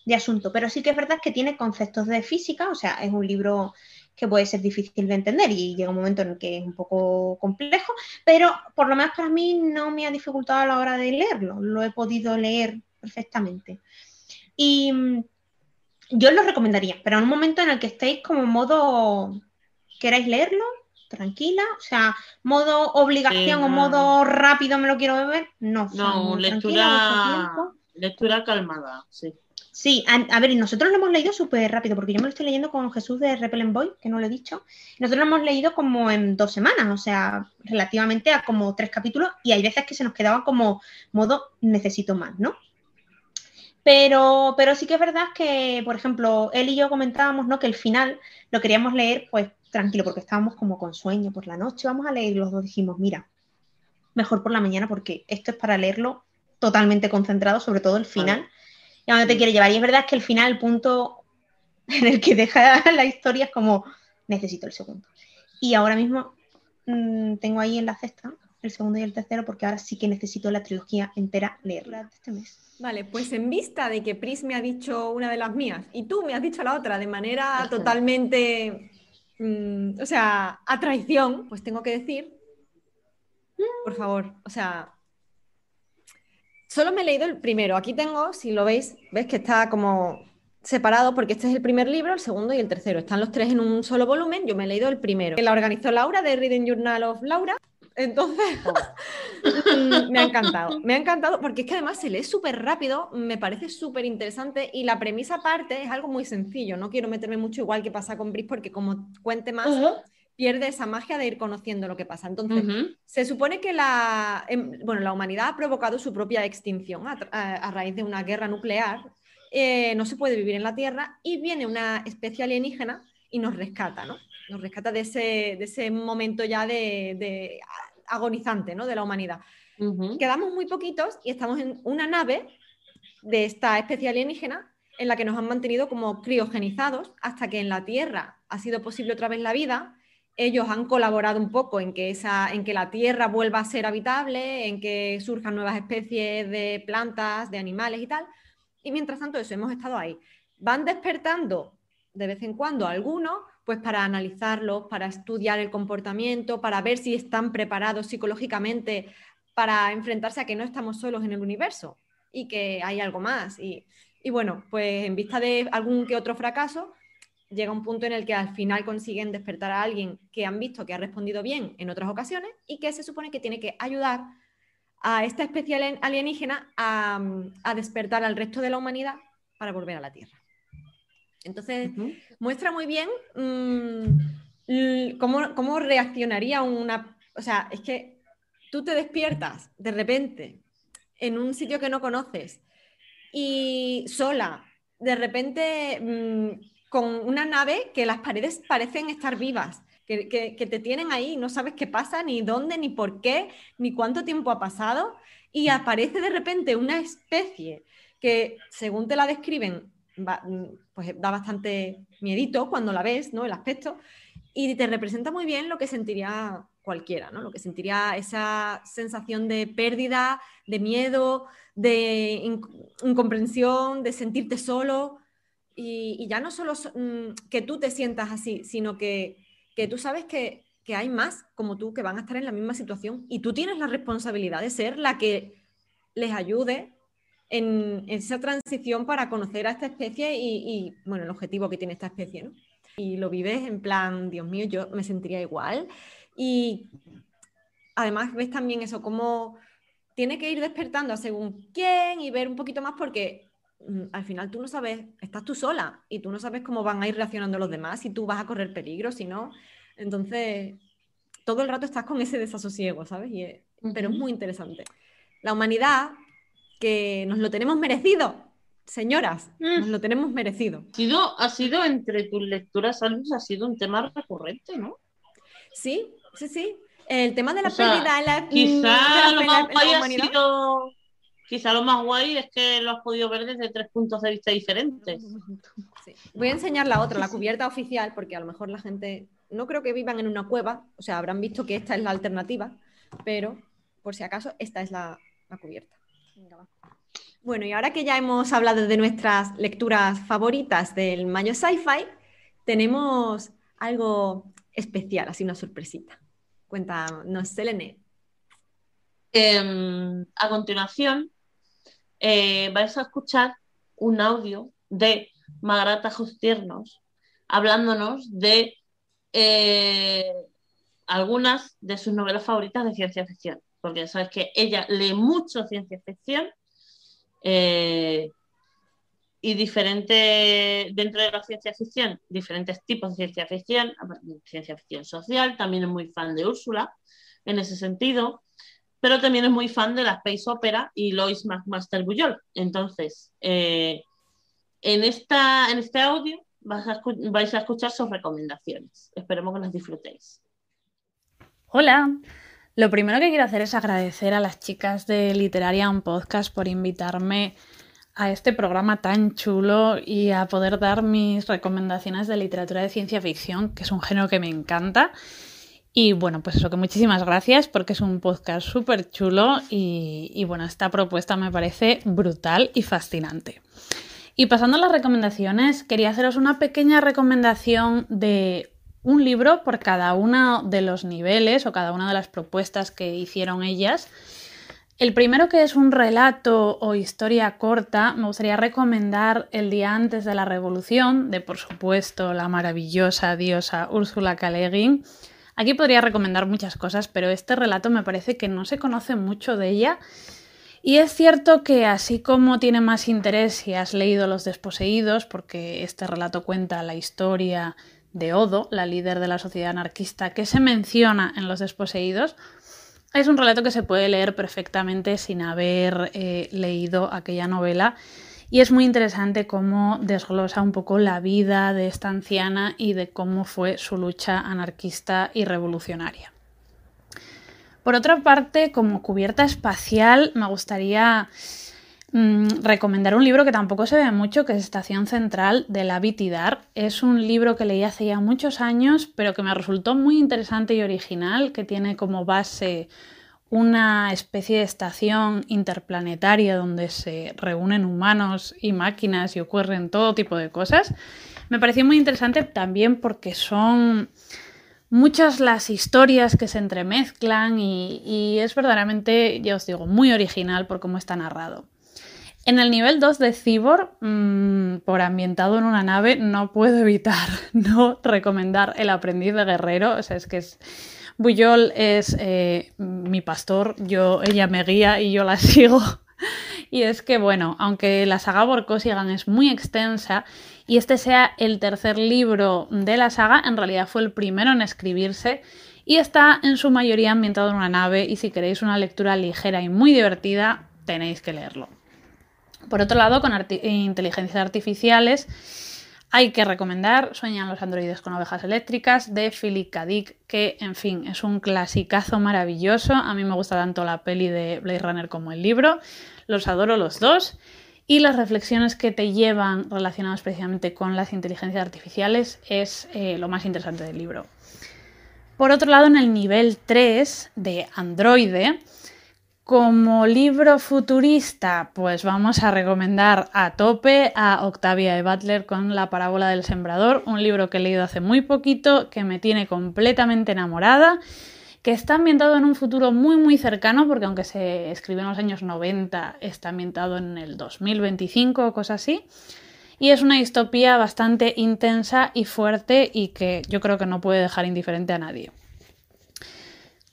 de asunto. Pero sí que es verdad que tiene conceptos de física, o sea, es un libro que puede ser difícil de entender y llega un momento en el que es un poco complejo, pero por lo menos para mí no me ha dificultado a la hora de leerlo, lo he podido leer perfectamente. Y mm, yo lo recomendaría, pero en un momento en el que estéis como modo, queráis leerlo, tranquila, o sea, modo obligación Sí, o modo rápido me lo quiero beber, no. No, lectura, lectura calmada, sí. Sí, a, a ver, nosotros lo hemos leído súper rápido, porque yo me lo estoy leyendo con Jesús de Repellent Boy, que no lo he dicho. Nosotros lo hemos leído como en dos semanas, o sea, relativamente a como tres capítulos, y hay veces que se nos quedaba como modo necesito más, ¿no? Pero, pero sí que es verdad que, por ejemplo, él y yo comentábamos, ¿no? Que el final lo queríamos leer, pues tranquilo, porque estábamos como con sueño por la noche, vamos a leer, los dos dijimos, mira, mejor por la mañana, porque esto es para leerlo totalmente concentrado, sobre todo el final y a dónde te quiere llevar. Y es verdad que el final, el punto en el que deja la historia es como, necesito el segundo. Y ahora mismo mm, tengo ahí en la cesta el segundo y el tercero, porque ahora sí que necesito la trilogía entera leerla este mes. Vale, pues en vista de que Pris me ha dicho una de las mías y tú me has dicho la otra de manera Ajá. totalmente, mm, o sea, a traición, pues tengo que decir, por favor, o sea, solo me he leído el primero. Aquí tengo, si lo veis, ves que está como separado porque este es el primer libro, el segundo y el tercero. Están los tres en un solo volumen. Yo me he leído el primero. La organizó Laura de Reading Journal of Laura. Entonces, me ha encantado. Me ha encantado porque es que además se lee súper rápido, me parece súper interesante y la premisa aparte es algo muy sencillo. No quiero meterme mucho igual que pasa con Bris porque como cuente más, pierde esa magia de ir conociendo lo que pasa. Entonces, se supone que la, em, bueno, la humanidad ha provocado su propia extinción a, tra- a- a raíz de una guerra nuclear. Eh, no se puede vivir en la Tierra y viene una especie alienígena y nos rescata, ¿no? Nos rescata de ese, de ese momento ya de, de agonizante, ¿no? De la humanidad. Quedamos muy poquitos y estamos en una nave de esta especie alienígena en la que nos han mantenido como criogenizados hasta que en la Tierra ha sido posible otra vez la vida. Ellos han colaborado un poco en que, esa, en que la Tierra vuelva a ser habitable, en que surjan nuevas especies de plantas, de animales y tal. Y mientras tanto, eso, hemos estado ahí. Van despertando de vez en cuando algunos, pues para analizarlos, para estudiar el comportamiento, para ver si están preparados psicológicamente para enfrentarse a que no estamos solos en el universo y que hay algo más. Y, y bueno, pues en vista de algún que otro fracaso, llega un punto en el que al final consiguen despertar a alguien que han visto que ha respondido bien en otras ocasiones y que se supone que tiene que ayudar a esta especie alien- alienígena a, a despertar al resto de la humanidad para volver a la Tierra. Entonces, muestra muy bien mm, cómo, cómo reaccionaría una... O sea, es que tú te despiertas de repente en un sitio que no conoces y sola, de repente mm, con una nave que las paredes parecen estar vivas, que, que- te tienen ahí, no sabes qué pasa, ni dónde, ni por qué, ni cuánto tiempo ha pasado, y aparece de repente una especie que según te la describen, pues da bastante miedito cuando la ves, ¿no? El aspecto, y te representa muy bien lo que sentiría cualquiera, ¿no? Lo que sentiría esa sensación de pérdida, de miedo, de incomprensión, de sentirte solo. Y, ya no solo mm, que tú te sientas así, sino que, que tú sabes que, que, hay más como tú que van a estar en la misma situación y tú tienes la responsabilidad de ser la que les ayude en, esa transición para conocer a esta especie y, bueno, el objetivo que tiene esta especie. Y lo vives en plan, Dios mío, yo me sentiría igual. Y además ves también eso, como tiene que ir despertando a según quién y ver un poquito más porque al final tú no sabes, estás tú sola y tú no sabes cómo van a ir reaccionando los demás, si tú vas a correr peligro, si no. Entonces, todo el rato estás con ese desasosiego, ¿sabes? pero es muy interesante. La humanidad, que nos lo tenemos merecido, señoras, mm. nos lo tenemos merecido. Ha sido, ha sido entre tus lecturas, ha sido un tema recurrente, ¿no? Sí, sí, sí. El tema de la pérdida en la, mm, quizá más guay ha sido quizá lo más guay es que lo has podido ver desde tres puntos de vista diferentes. Voy a enseñar la otra, la cubierta oficial, porque a lo mejor la gente no creo que vivan en una cueva, o sea, habrán visto que esta es la alternativa, pero por si acaso, esta es la, cubierta. Bueno, y ahora que ya hemos hablado de nuestras lecturas favoritas del Mayo Sci-Fi, tenemos algo especial, así una sorpresita. Cuéntanos, Selene. Em, a continuación, eh, vais a escuchar un audio de Magrata Justiernos hablándonos de eh, algunas de sus novelas favoritas de ciencia ficción. Porque ya sabes que ella lee mucho ciencia ficción eh, y diferente dentro de la ciencia ficción, diferentes tipos de ciencia ficción, ciencia ficción social, también es muy fan de Úrsula en ese sentido, pero también es muy fan de la space opera y Lois McMaster Bullol. Entonces, eh, en, esta, en este audio vais a escuchar sus recomendaciones. Esperemos que las disfrutéis. Hola, lo primero que quiero hacer es agradecer a las chicas de Literaria Podcast por invitarme a este programa tan chulo y a poder dar mis recomendaciones de literatura de ciencia ficción, que es un género que me encanta. Y bueno, pues eso, que muchísimas gracias porque es un podcast súper chulo y, y, bueno, esta propuesta me parece brutal y fascinante. Y pasando a las recomendaciones, quería haceros una pequeña recomendación de un libro por cada uno de los niveles o cada una de las propuestas que hicieron ellas el primero que es un relato o historia corta, me gustaría recomendar El día antes de la revolución, de por supuesto la maravillosa diosa Úrsula K. Aquí podría recomendar muchas cosas, pero este relato me parece que no se conoce mucho de ella. Y es cierto que así como tiene más interés si has leído Los desposeídos, porque este relato cuenta la historia de Odo, la líder de la sociedad anarquista que se menciona en Los desposeídos, es un relato que se puede leer perfectamente sin haber eh, leído aquella novela y es muy interesante cómo desglosa un poco la vida de esta anciana y de cómo fue su lucha anarquista y revolucionaria. Por otra parte, como cubierta espacial, me gustaría mm, recomendar un libro que tampoco se ve mucho, que es Estación Central de la Vitidar. Es un libro que leí hace ya muchos años, pero que me resultó muy interesante y original, que tiene como base una especie de estación interplanetaria donde se reúnen humanos y máquinas y ocurren todo tipo de cosas. Me pareció muy interesante también porque son muchas las historias que se entremezclan y, es verdaderamente, ya os digo, muy original por cómo está narrado. En el nivel 2 de Cibor, mm, por ambientado en una nave, no puedo evitar no recomendar El aprendiz de guerrero. O sea, es que es Buyol es eh, mi pastor, yo, ella me guía y yo la sigo. y es que, bueno, aunque la saga Borkosigan es muy extensa y este sea el tercer libro de la saga, en realidad fue el primero en escribirse y está en su mayoría ambientado en una nave y si queréis una lectura ligera y muy divertida, tenéis que leerlo. Por otro lado, con inteligencias artificiales, hay que recomendar Sueñan los androides con ovejas eléctricas de Philip K. Dick, que en fin es un clasicazo maravilloso. A mí me gusta tanto la peli de Blade Runner como el libro. Los adoro los dos. y las reflexiones que te llevan relacionadas precisamente con las inteligencias artificiales es eh, lo más interesante del libro. Por otro lado, en el nivel 3 de Androide, como libro futurista, pues vamos a recomendar a tope a Octavia E. Butler con La parábola del sembrador, un libro que he leído hace muy poquito, que me tiene completamente enamorada, que está ambientado en un futuro muy muy cercano, porque aunque se escribió en los años 90, está ambientado en el 2025 o cosas así. Y es una distopía bastante intensa y fuerte y que yo creo que no puede dejar indiferente a nadie.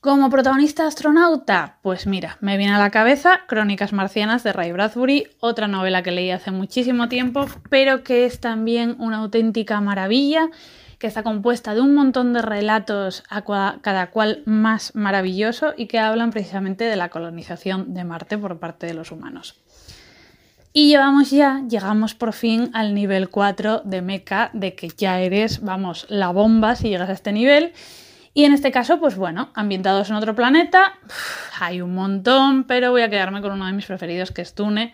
Como protagonista astronauta, pues mira, me viene a la cabeza Crónicas Marcianas de Ray Bradbury, otra novela que leí hace muchísimo tiempo, pero que es también una auténtica maravilla, que está compuesta de un montón de relatos, a cada cual más maravilloso, y que hablan precisamente de la colonización de Marte por parte de los humanos. Y llevamos ya, llegamos por fin al nivel 4 de Mecha, de que ya eres, vamos, la bomba si llegas a este nivel. Y en este caso, pues bueno, ambientados en otro planeta, hay un montón, pero voy a quedarme con uno de mis preferidos, que es Tune,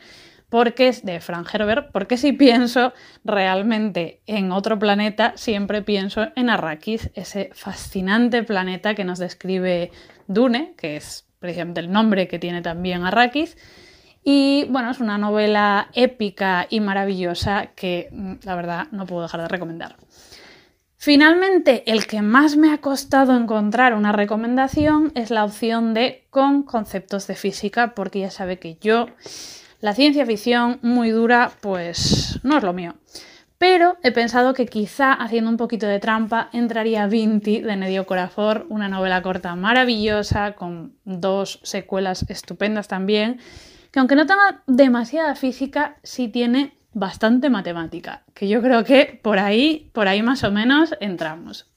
porque es de Frank Herbert, porque si pienso realmente en otro planeta, siempre pienso en Arrakis, ese fascinante planeta que nos describe Dune, que es precisamente el nombre que tiene también Arrakis. Y bueno, es una novela épica y maravillosa que mm, la verdad no puedo dejar de recomendar. Finalmente, el que más me ha costado encontrar una recomendación es la opción de con conceptos de física, porque ya sabe que yo, la ciencia ficción muy dura, pues no es lo mío. Pero he pensado que quizá haciendo un poquito de trampa entraría Vinti de Nedio Corafor, una novela corta maravillosa con dos secuelas estupendas también, que aunque no tenga demasiada física, sí tiene bastante matemática, que yo creo que por ahí, por ahí más o menos entramos.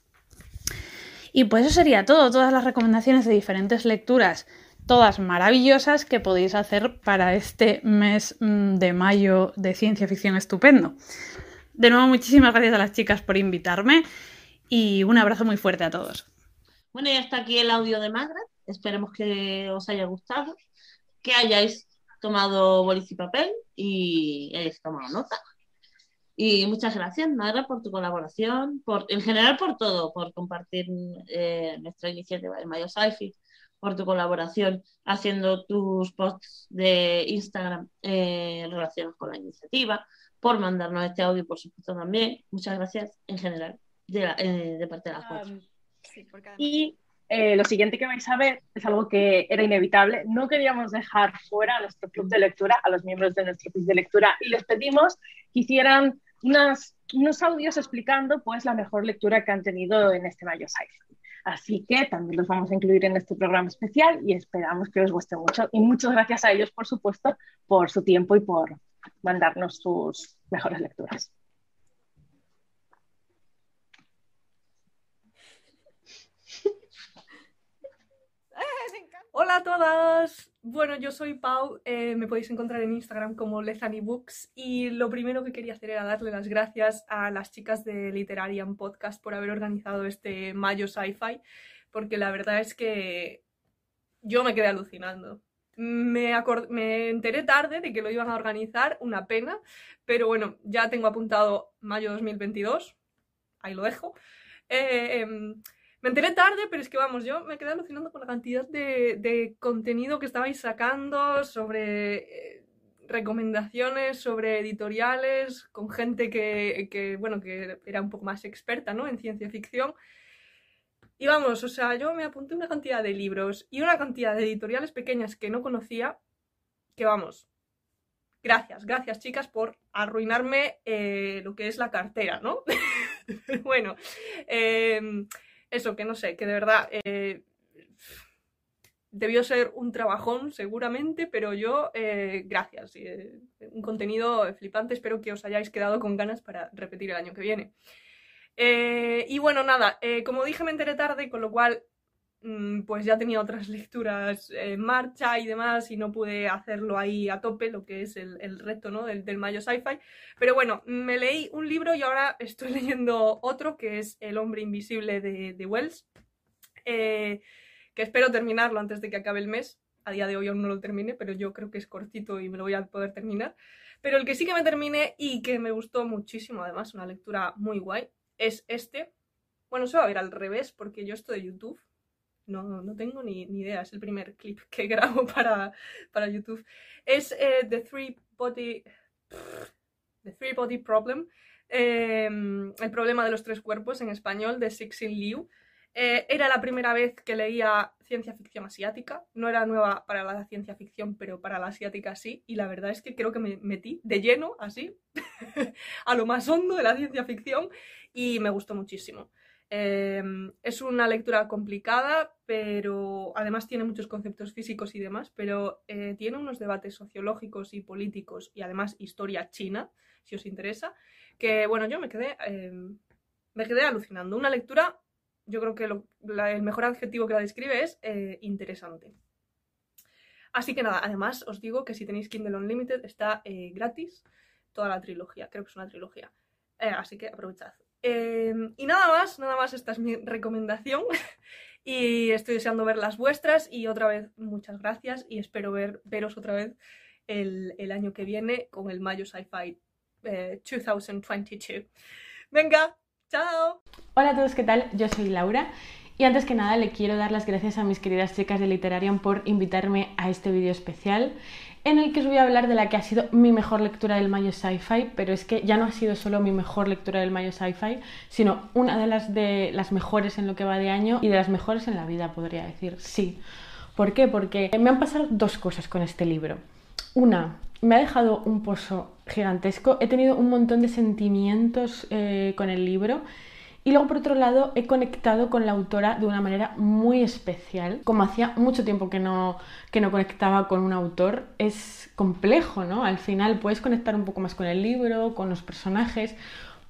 Y pues eso sería todo, todas las recomendaciones de diferentes lecturas, todas maravillosas que podéis hacer para este mes mm, de mayo de ciencia ficción estupendo. De nuevo, muchísimas gracias a las chicas por invitarme y un abrazo muy fuerte a todos. Bueno, y hasta aquí el audio de Margaret. Esperemos que os haya gustado, que hayáis tomado bolis y papel y hayas tomado nota. Y muchas gracias, Nara, por tu colaboración, por, en general por todo, por compartir eh, nuestra iniciativa de Mayo Sci-Fi, por tu colaboración haciendo tus posts de Instagram eh, relacionados con la iniciativa, por mandarnos este audio, por supuesto, también. Muchas gracias en general de, eh, parte de las cuatro. y eh, lo siguiente que vais a ver es algo que era inevitable. No queríamos dejar fuera a nuestro club de lectura, a los miembros de nuestro club de lectura, y les pedimos que hicieran unos audios explicando pues, la mejor lectura que han tenido en este Mayo Sci-Fi. Así que también los vamos a incluir en este programa especial y esperamos que os guste mucho. Y muchas gracias a ellos, por supuesto, por su tiempo y por mandarnos sus mejores lecturas. Hola a todas. Bueno, yo soy Pau, eh, me podéis encontrar en Instagram como Lezani Books y lo primero que quería hacer era darle las gracias a las chicas de Literarian Podcast por haber organizado este Mayo Sci-Fi, porque la verdad es que yo me quedé alucinando. Me, me, enteré tarde de que lo iban a organizar, una pena, pero bueno, ya tengo apuntado mayo 2022, ahí lo dejo. Eh, em, me enteré tarde, pero es que vamos, yo me quedé alucinando con la cantidad de, contenido que estabais sacando sobre eh, recomendaciones, sobre editoriales, con gente que, bueno, que era un poco más experta, ¿no? En ciencia ficción. Y vamos, o sea, yo me apunté una cantidad de libros y una cantidad de editoriales pequeñas que no conocía, que vamos, gracias, gracias chicas por arruinarme eh, lo que es la cartera, ¿no? bueno, eh, eso, que no sé, que de verdad eh, debió ser un trabajón seguramente, pero yo, eh, gracias. Eh, un contenido flipante, espero que os hayáis quedado con ganas para repetir el año que viene. y bueno, nada, como dije me enteré tarde, con lo cual pues ya tenía otras lecturas en marcha y demás y no pude hacerlo ahí a tope, lo que es el, reto ¿no? del, del Mayo Sci-Fi. Pero bueno, me leí un libro y ahora estoy leyendo otro que es El hombre invisible de, Wells, eh, que espero terminarlo antes de que acabe el mes. A día de hoy aún no lo termine, pero yo creo que es cortito y me lo voy a poder terminar. Pero el que sí que me terminé y que me gustó muchísimo, además, una lectura muy guay, es este. Bueno, se va a ver al revés porque yo estoy de YouTube. No, no tengo ni, ni idea, es el primer clip que grabo para, para YouTube. Es eh, The Three Body... The Three Body Problem. eh, el problema de los tres cuerpos en español de Sixin Liu. Eh, era la primera vez que leía ciencia ficción asiática. No era nueva para la ciencia ficción, pero para la asiática sí. Y la verdad es que creo que me metí de lleno, así, a lo más hondo de la ciencia ficción y me gustó muchísimo. Eh, es una lectura complicada, pero además tiene muchos conceptos físicos y demás, pero eh, tiene unos debates sociológicos y políticos y además historia china, si os interesa, que bueno, yo me quedé, eh, me quedé alucinando. Una lectura, yo creo que el mejor adjetivo que la describe es eh, interesante. Así que nada, además os digo que si tenéis Kindle Unlimited está eh, gratis toda la trilogía, creo que es una trilogía. Así que aprovechad. Eh, y nada más, nada más, esta es mi recomendación. y estoy deseando ver las vuestras. Y otra vez, muchas gracias. Y espero ver, veros otra vez el, el año que viene con el Mayo Sci-Fi eh, 2022. Venga, chao. Hola a todos, ¿qué tal? Yo soy Laura y antes que nada le quiero dar las gracias a mis queridas chicas de Literarian por invitarme a este vídeo especial en el que os voy a hablar de la que ha sido mi mejor lectura del Mayo Sci-Fi, pero es que ya no ha sido solo mi mejor lectura del Mayo Sci-Fi, sino una de las, mejores en lo que va de año y de las mejores en la vida, podría decir, sí. ¿Por qué? Porque me han pasado dos cosas con este libro. Una, me ha dejado un pozo gigantesco, he tenido un montón de sentimientos eh, con el libro y luego por otro lado he conectado con la autora de una manera muy especial. Como hacía mucho tiempo que no, que no conectaba con un autor, es complejo, ¿no? Al final puedes conectar un poco más con el libro, con los personajes,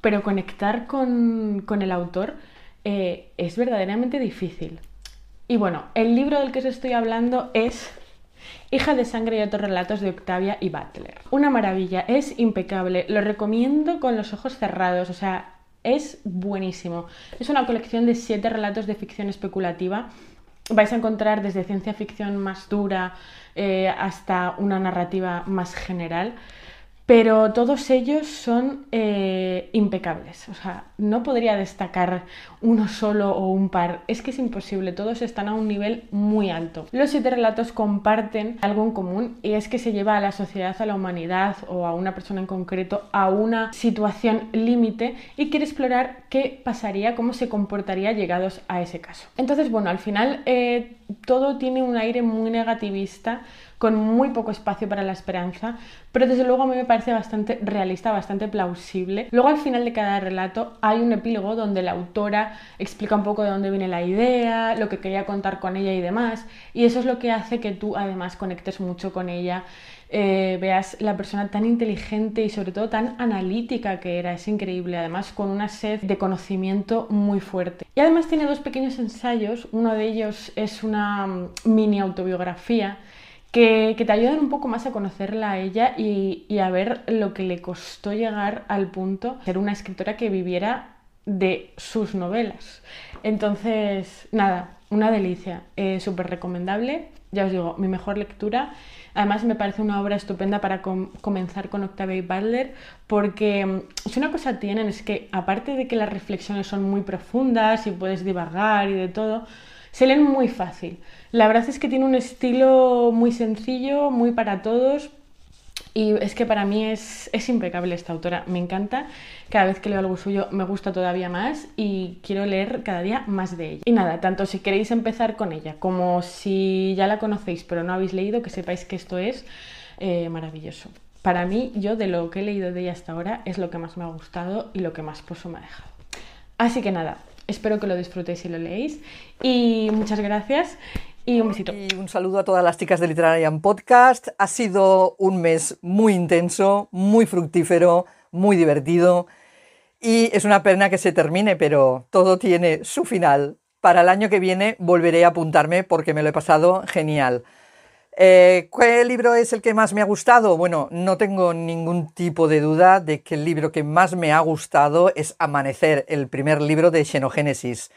pero conectar con, con el autor eh, es verdaderamente difícil. Y bueno, el libro del que os estoy hablando es Hija de sangre y otros relatos de Octavia y Butler. Una maravilla, es impecable, lo recomiendo con los ojos cerrados, o sea, es buenísimo. Es una colección de siete relatos de ficción especulativa. Vais a encontrar desde ciencia ficción más dura eh, hasta una narrativa más general. Pero todos ellos son eh, impecables. O sea, no podría destacar uno solo o un par. Es que es imposible. Todos están a un nivel muy alto. Los siete relatos comparten algo en común y es que se lleva a la sociedad, a la humanidad o a una persona en concreto a una situación límite y quiere explorar qué pasaría, cómo se comportaría llegados a ese caso. Entonces, bueno, al final eh, todo tiene un aire muy negativista con muy poco espacio para la esperanza, pero desde luego a mí me parece bastante realista, bastante plausible. Luego al final de cada relato hay un epílogo donde la autora explica un poco de dónde viene la idea, lo que quería contar con ella y demás, y eso es lo que hace que tú además conectes mucho con ella. Eh, veas la persona tan inteligente y sobre todo tan analítica que era, es increíble, además con una sed de conocimiento muy fuerte. Y además tiene dos pequeños ensayos, uno de ellos es una mm, mini autobiografía que, te ayudan un poco más a conocerla a ella y, a ver lo que le costó llegar al punto de ser una escritora que viviera de sus novelas. Entonces, nada, una delicia, eh, súper recomendable, ya os digo, mi mejor lectura. Además me parece una obra estupenda para com comenzar con Octavia Butler porque mm, si una cosa tienen es que aparte de que las reflexiones son muy profundas y puedes divagar y de todo, se leen muy fácil. La verdad es que tiene un estilo muy sencillo, muy para todos. Y es que para mí es, es, impecable esta autora, me encanta. Cada vez que leo algo suyo me gusta todavía más y quiero leer cada día más de ella. Y nada, tanto si queréis empezar con ella como si ya la conocéis pero no habéis leído, que sepáis que esto es eh, maravilloso. Para mí, yo de lo que he leído de ella hasta ahora es lo que más me ha gustado y lo que más pozo me ha dejado. Así que nada, espero que lo disfrutéis y lo leéis. Y muchas gracias y un besito. Y un saludo a todas las chicas de Literarian Podcast. Ha sido un mes muy intenso, muy fructífero, muy divertido. Y es una pena que se termine, pero todo tiene su final. Para el año que viene volveré a apuntarme porque me lo he pasado genial. Eh, ¿Qué libro es el que más me ha gustado? Bueno, no tengo ningún tipo de duda de que el libro que más me ha gustado es Amanecer, el primer libro de Xenogénesis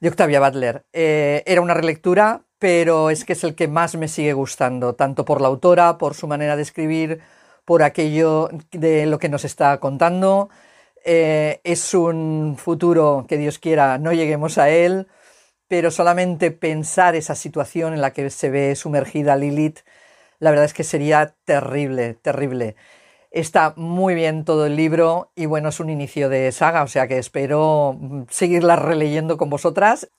de Octavia Butler. Eh, era una relectura, pero es que es el que más me sigue gustando, tanto por la autora, por su manera de escribir, por aquello de lo que nos está contando. Eh, es un futuro que Dios quiera no lleguemos a él, pero solamente pensar esa situación en la que se ve sumergida Lilith, la verdad es que sería terrible, terrible. Está muy bien todo el libro y bueno, es un inicio de saga, o sea que espero mm, seguirla releyendo con vosotras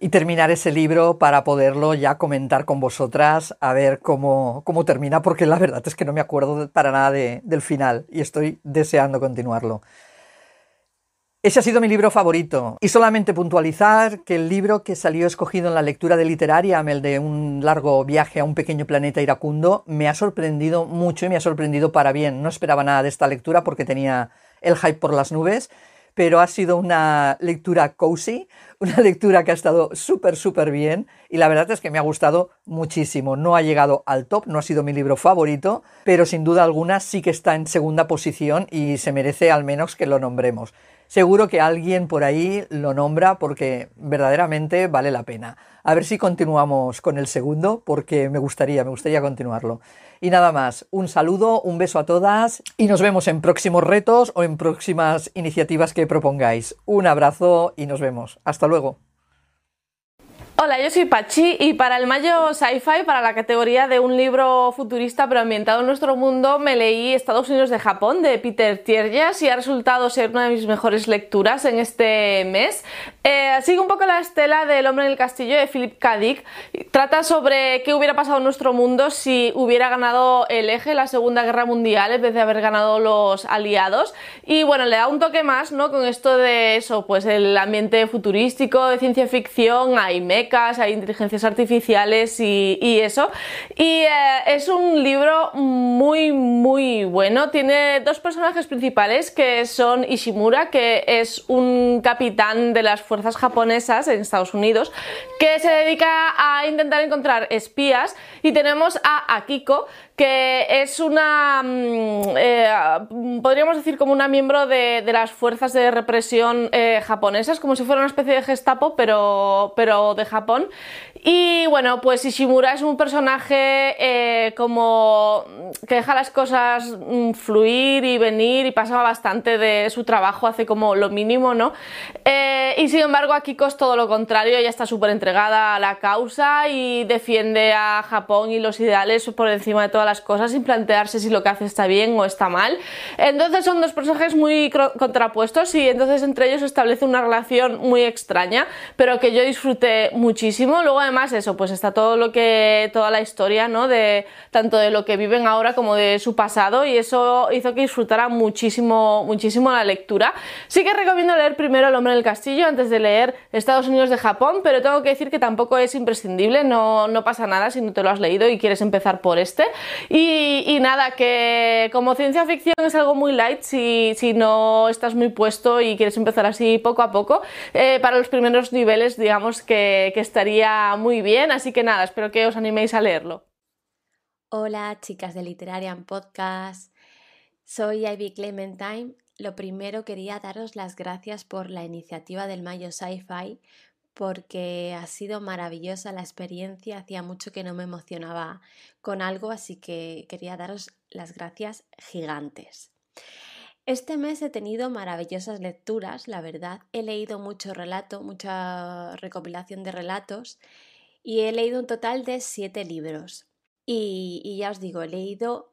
y terminar ese libro para poderlo ya comentar con vosotras a ver cómo, cómo termina, porque la verdad es que no me acuerdo para nada del final y estoy deseando continuarlo. Ese ha sido mi libro favorito. Y solamente puntualizar que el libro que salió escogido en la lectura de literaria, el de un largo viaje a un pequeño planeta iracundo, me ha sorprendido mucho y me ha sorprendido para bien. No esperaba nada de esta lectura porque tenía el hype por las nubes, pero ha sido una lectura cozy, una lectura que ha estado súper, súper bien y la verdad es que me ha gustado muchísimo. No ha llegado al top, no ha sido mi libro favorito, pero sin duda alguna sí que está en segunda posición y se merece al menos que lo nombremos seguro que alguien por ahí lo nombra porque verdaderamente vale la pena. A ver si continuamos con el segundo porque me gustaría, me gustaría continuarlo. Y nada más, un saludo, un beso a todas y nos vemos en próximos retos o en próximas iniciativas que propongáis. Un abrazo y nos vemos. Hasta luego. Hola, yo soy Pachi y para el Mayo Sci-Fi, para la categoría de un libro futurista pero ambientado en nuestro mundo, me leí Estados Unidos de Japón de Peter Tierjas y ha resultado ser una de mis mejores lecturas en este mes. Eh, sigue un poco la estela del Hombre en el Castillo de Philip K. Dick. Trata sobre qué hubiera pasado en nuestro mundo si hubiera ganado el eje la Segunda Guerra Mundial en vez de haber ganado los aliados. Y bueno, le da un toque más, ¿no? Con esto de eso, pues el ambiente futurístico, de ciencia ficción, hay hay inteligencias artificiales y, eso. Y eh, es un libro muy, muy bueno. Tiene dos personajes principales que son Ishimura, que es un capitán de las fuerzas japonesas en Estados Unidos, que se dedica a intentar encontrar espías. Y tenemos a Akiko, que es una, mm, eh, podríamos decir como una miembro de, las fuerzas de represión eh, japonesas, como si fuera una especie de Gestapo, pero, pero de Japón. Y bueno, pues Ishimura es un personaje eh, como que deja las cosas mm, fluir y venir y pasa bastante de su trabajo, hace como lo mínimo, ¿no? y sin embargo, Akiko es todo lo contrario, ella está súper entregada a la causa y defiende a Japón y los ideales por encima de las cosas sin plantearse si lo que hace está bien o está mal. Entonces son dos personajes muy contrapuestos y entonces entre ellos establece una relación muy extraña, pero que yo disfruté muchísimo. Luego además eso, pues está todo lo que toda la historia, ¿no? De tanto de lo que viven ahora como de su pasado y eso hizo que disfrutara muchísimo muchísimo la lectura. Sí que recomiendo leer primero El hombre en el castillo antes de leer Estados Unidos de Japón, pero tengo que decir que tampoco es imprescindible, no, no pasa nada si no te lo has leído y quieres empezar por este. Y, nada, que como ciencia ficción es algo muy light si, si, no estás muy puesto y quieres empezar así poco a poco. Eh, para los primeros niveles, digamos que, que estaría muy bien. Así que nada, espero que os animéis a leerlo. Hola, chicas de Literarian Podcast. Soy Ivy Clementine. Lo primero quería daros las gracias por la iniciativa del Mayo Sci-Fi porque ha sido maravillosa la experiencia. Hacía mucho que no me emocionaba con algo, así que quería daros las gracias gigantes. Este mes he tenido maravillosas lecturas, la verdad. He leído mucho relato, mucha recopilación de relatos y he leído un total de siete libros. Y, y ya os digo, he leído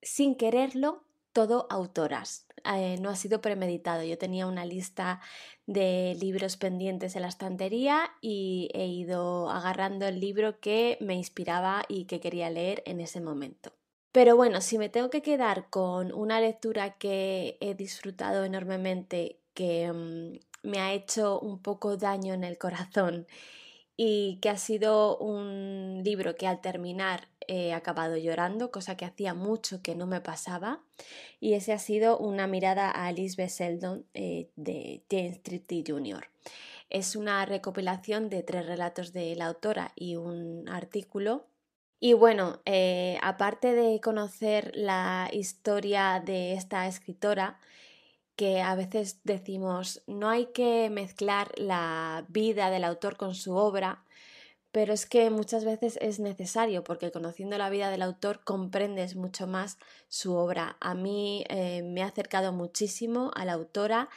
sin quererlo todo autoras. Eh, no ha sido premeditado. Yo tenía una lista de libros pendientes en la estantería y he ido agarrando el libro que me inspiraba y que quería leer en ese momento. Pero bueno, si me tengo que quedar con una lectura que he disfrutado enormemente, que mm, me ha hecho un poco daño en el corazón y que ha sido un libro que al terminar he acabado llorando, cosa que hacía mucho que no me pasaba, y ese ha sido una mirada a Lisbeth Seldon eh, de James Tripty Jr. Es una recopilación de tres relatos de la autora y un artículo. Y bueno, eh, aparte de conocer la historia de esta escritora, que a veces decimos no hay que mezclar la vida del autor con su obra, pero es que muchas veces es necesario porque conociendo la vida del autor comprendes mucho más su obra. A mí eh, me ha acercado muchísimo a la autora,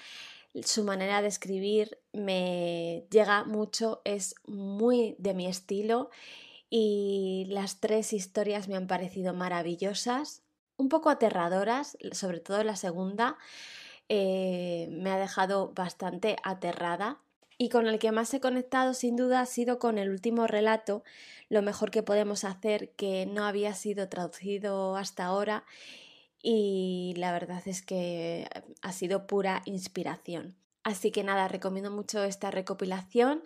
su manera de escribir me llega mucho, es muy de mi estilo y las tres historias me han parecido maravillosas, un poco aterradoras, sobre todo la segunda. Eh, me ha dejado bastante aterrada y con el que más he conectado sin duda ha sido con el último relato, lo mejor que podemos hacer, que no había sido traducido hasta ahora y la verdad es que ha sido pura inspiración. Así que nada, recomiendo mucho esta recopilación.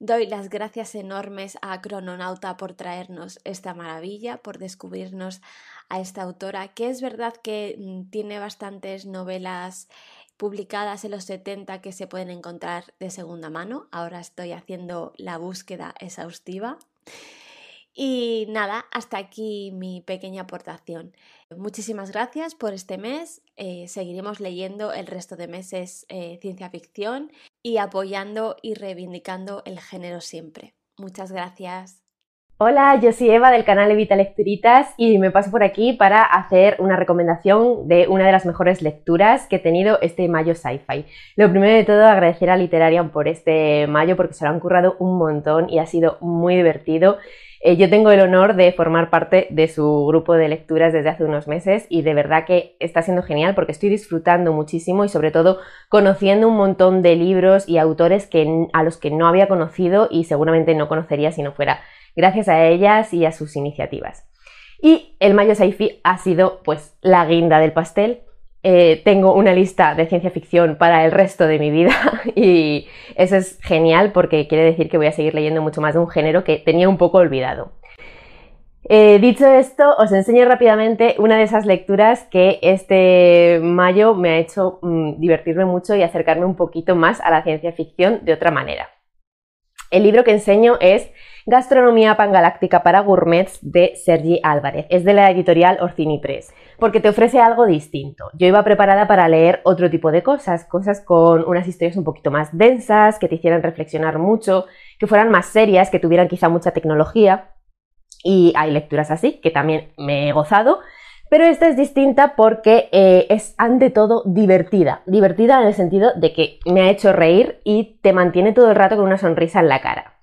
Doy las gracias enormes a Crononauta por traernos esta maravilla, por descubrirnos a esta autora, que es verdad que mm, tiene bastantes novelas publicadas en los 70 que se pueden encontrar de segunda mano. Ahora estoy haciendo la búsqueda exhaustiva. Y nada, hasta aquí mi pequeña aportación. Muchísimas gracias por este mes. Eh, seguiremos leyendo el resto de meses eh, ciencia ficción y apoyando y reivindicando el género siempre. Muchas gracias. Hola, yo soy Eva del canal Evita Lecturitas y me paso por aquí para hacer una recomendación de una de las mejores lecturas que he tenido este mayo sci-fi. Lo primero de todo, agradecer a Literarian por este mayo porque se lo han currado un montón y ha sido muy divertido. Eh, yo tengo el honor de formar parte de su grupo de lecturas desde hace unos meses y de verdad que está siendo genial porque estoy disfrutando muchísimo y sobre todo conociendo un montón de libros y autores que, a los que no había conocido y seguramente no conocería si no fuera gracias a ellas y a sus iniciativas. Y el Mayo Saifi ha sido pues la guinda del pastel. Eh, tengo una lista de ciencia ficción para el resto de mi vida y eso es genial porque quiere decir que voy a seguir leyendo mucho más de un género que tenía un poco olvidado. Eh, dicho esto, os enseño rápidamente una de esas lecturas que este mayo me ha hecho mm, divertirme mucho y acercarme un poquito más a la ciencia ficción de otra manera. El libro que enseño es Gastronomía Pangaláctica para Gourmets de Sergi Álvarez. Es de la editorial Orcini Press, porque te ofrece algo distinto. Yo iba preparada para leer otro tipo de cosas, cosas con unas historias un poquito más densas, que te hicieran reflexionar mucho, que fueran más serias, que tuvieran quizá mucha tecnología. Y hay lecturas así, que también me he gozado, pero esta es distinta porque eh, es ante todo divertida. Divertida en el sentido de que me ha hecho reír y te mantiene todo el rato con una sonrisa en la cara.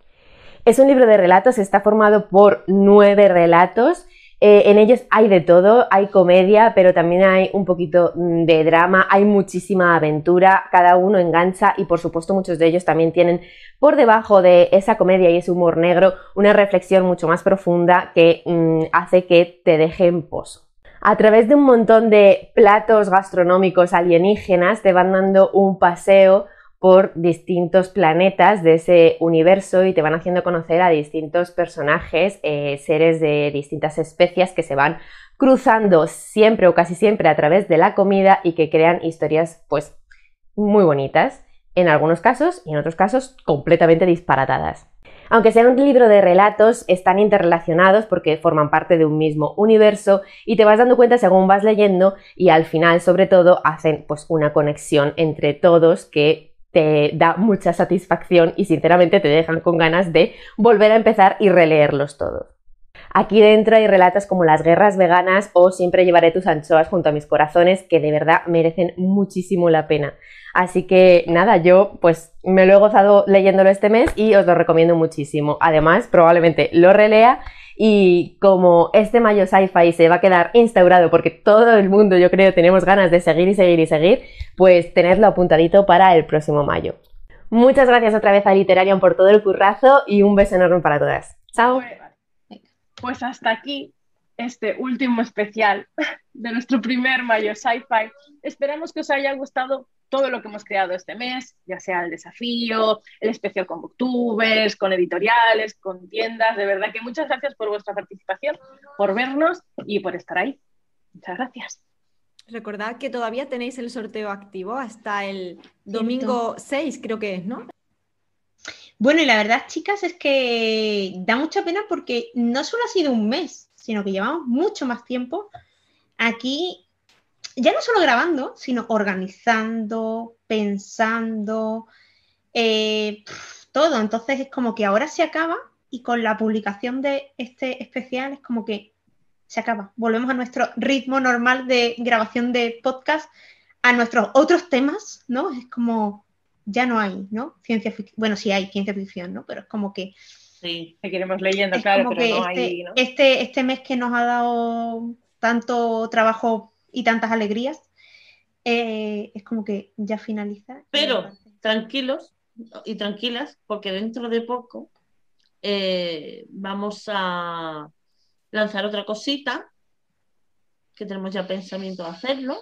Es un libro de relatos, está formado por nueve relatos. Eh, en ellos hay de todo, hay comedia, pero también hay un poquito mm, de drama, hay muchísima aventura, cada uno engancha y por supuesto muchos de ellos también tienen por debajo de esa comedia y ese humor negro una reflexión mucho más profunda que mm, hace que te deje en pozo. A través de un montón de platos gastronómicos alienígenas te van dando un paseo por distintos planetas de ese universo y te van haciendo conocer a distintos personajes, eh, seres de distintas especies que se van cruzando siempre o casi siempre a través de la comida y que crean historias pues muy bonitas en algunos casos y en otros casos completamente disparatadas. Aunque sea un libro de relatos, están interrelacionados porque forman parte de un mismo universo y te vas dando cuenta según vas leyendo y al final sobre todo hacen pues una conexión entre todos que te da mucha satisfacción y sinceramente te dejan con ganas de volver a empezar y releerlos todos. Aquí dentro hay relatos como las guerras veganas o siempre llevaré tus anchoas junto a mis corazones que de verdad merecen muchísimo la pena. Así que nada, yo pues me lo he gozado leyéndolo este mes y os lo recomiendo muchísimo. Además, probablemente lo relea y como este mayo sci-fi se va a quedar instaurado porque todo el mundo, yo creo, tenemos ganas de seguir y seguir y seguir, pues tenedlo apuntadito para el próximo mayo. Muchas gracias otra vez a Literarian por todo el currazo y un beso enorme para todas. Chao. Pues hasta aquí este último especial de nuestro primer mayo sci-fi. Esperamos que os haya gustado todo lo que hemos creado este mes, ya sea el desafío, el especial con booktubers, con editoriales, con tiendas. De verdad que muchas gracias por vuestra participación, por vernos y por estar ahí. Muchas gracias. Recordad que todavía tenéis el sorteo activo hasta el domingo 6, creo que es, ¿no? Bueno, y la verdad, chicas, es que da mucha pena porque no solo ha sido un mes, sino que llevamos mucho más tiempo aquí ya no solo grabando, sino organizando, pensando, eh, todo. Entonces es como que ahora se acaba y con la publicación de este especial es como que se acaba. Volvemos a nuestro ritmo normal de grabación de podcast, a nuestros otros temas, ¿no? Es como, ya no hay, ¿no? Ciencia ficción, bueno, sí hay ciencia ficción, ¿no? Pero es como que... Sí, seguiremos leyendo, es claro, como pero que no este, hay, ¿no? este, este mes que nos ha dado tanto trabajo y tantas alegrías, eh, es como que ya finaliza. Pero tranquilos y tranquilas, porque dentro de poco eh, vamos a lanzar otra cosita, que tenemos ya pensamiento de hacerlo.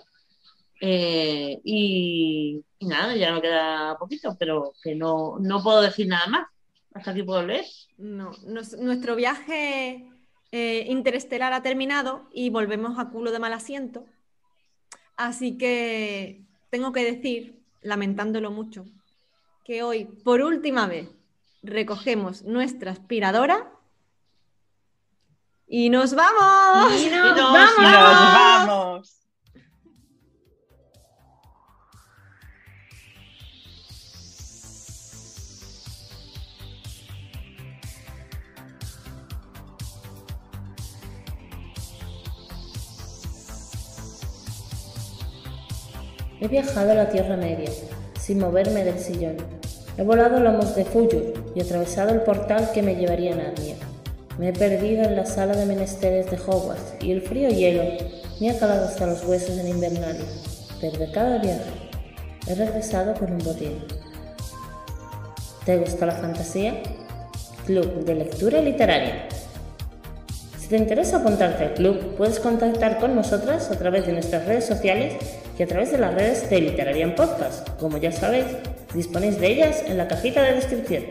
eh, y, y nada, ya no queda poquito, pero que no, no puedo decir nada más. Hasta aquí puedo leer. No, nos- nuestro viaje eh, interestelar ha terminado y volvemos a culo de mal asiento. Así que tengo que decir, lamentándolo mucho, que hoy, por última vez, recogemos nuestra aspiradora y nos vamos. ¡Y Y nos nos vamos! ¡Nos vamos! He viajado a la Tierra Media, sin moverme del sillón. He volado lomos de Fuyur y atravesado el portal que me llevaría a Narnia. Me he perdido en la sala de menesteres de Hogwarts y el frío hielo me ha calado hasta los huesos en Invernalia. Pero de cada viaje he regresado con un botín. ¿Te gusta la fantasía? Club de Lectura Literaria. Si te interesa apuntarte al club, puedes contactar con nosotras a través de nuestras redes sociales y a través de las redes de Literarian Podcast. Como ya sabéis, disponéis de ellas en la cajita de descripción.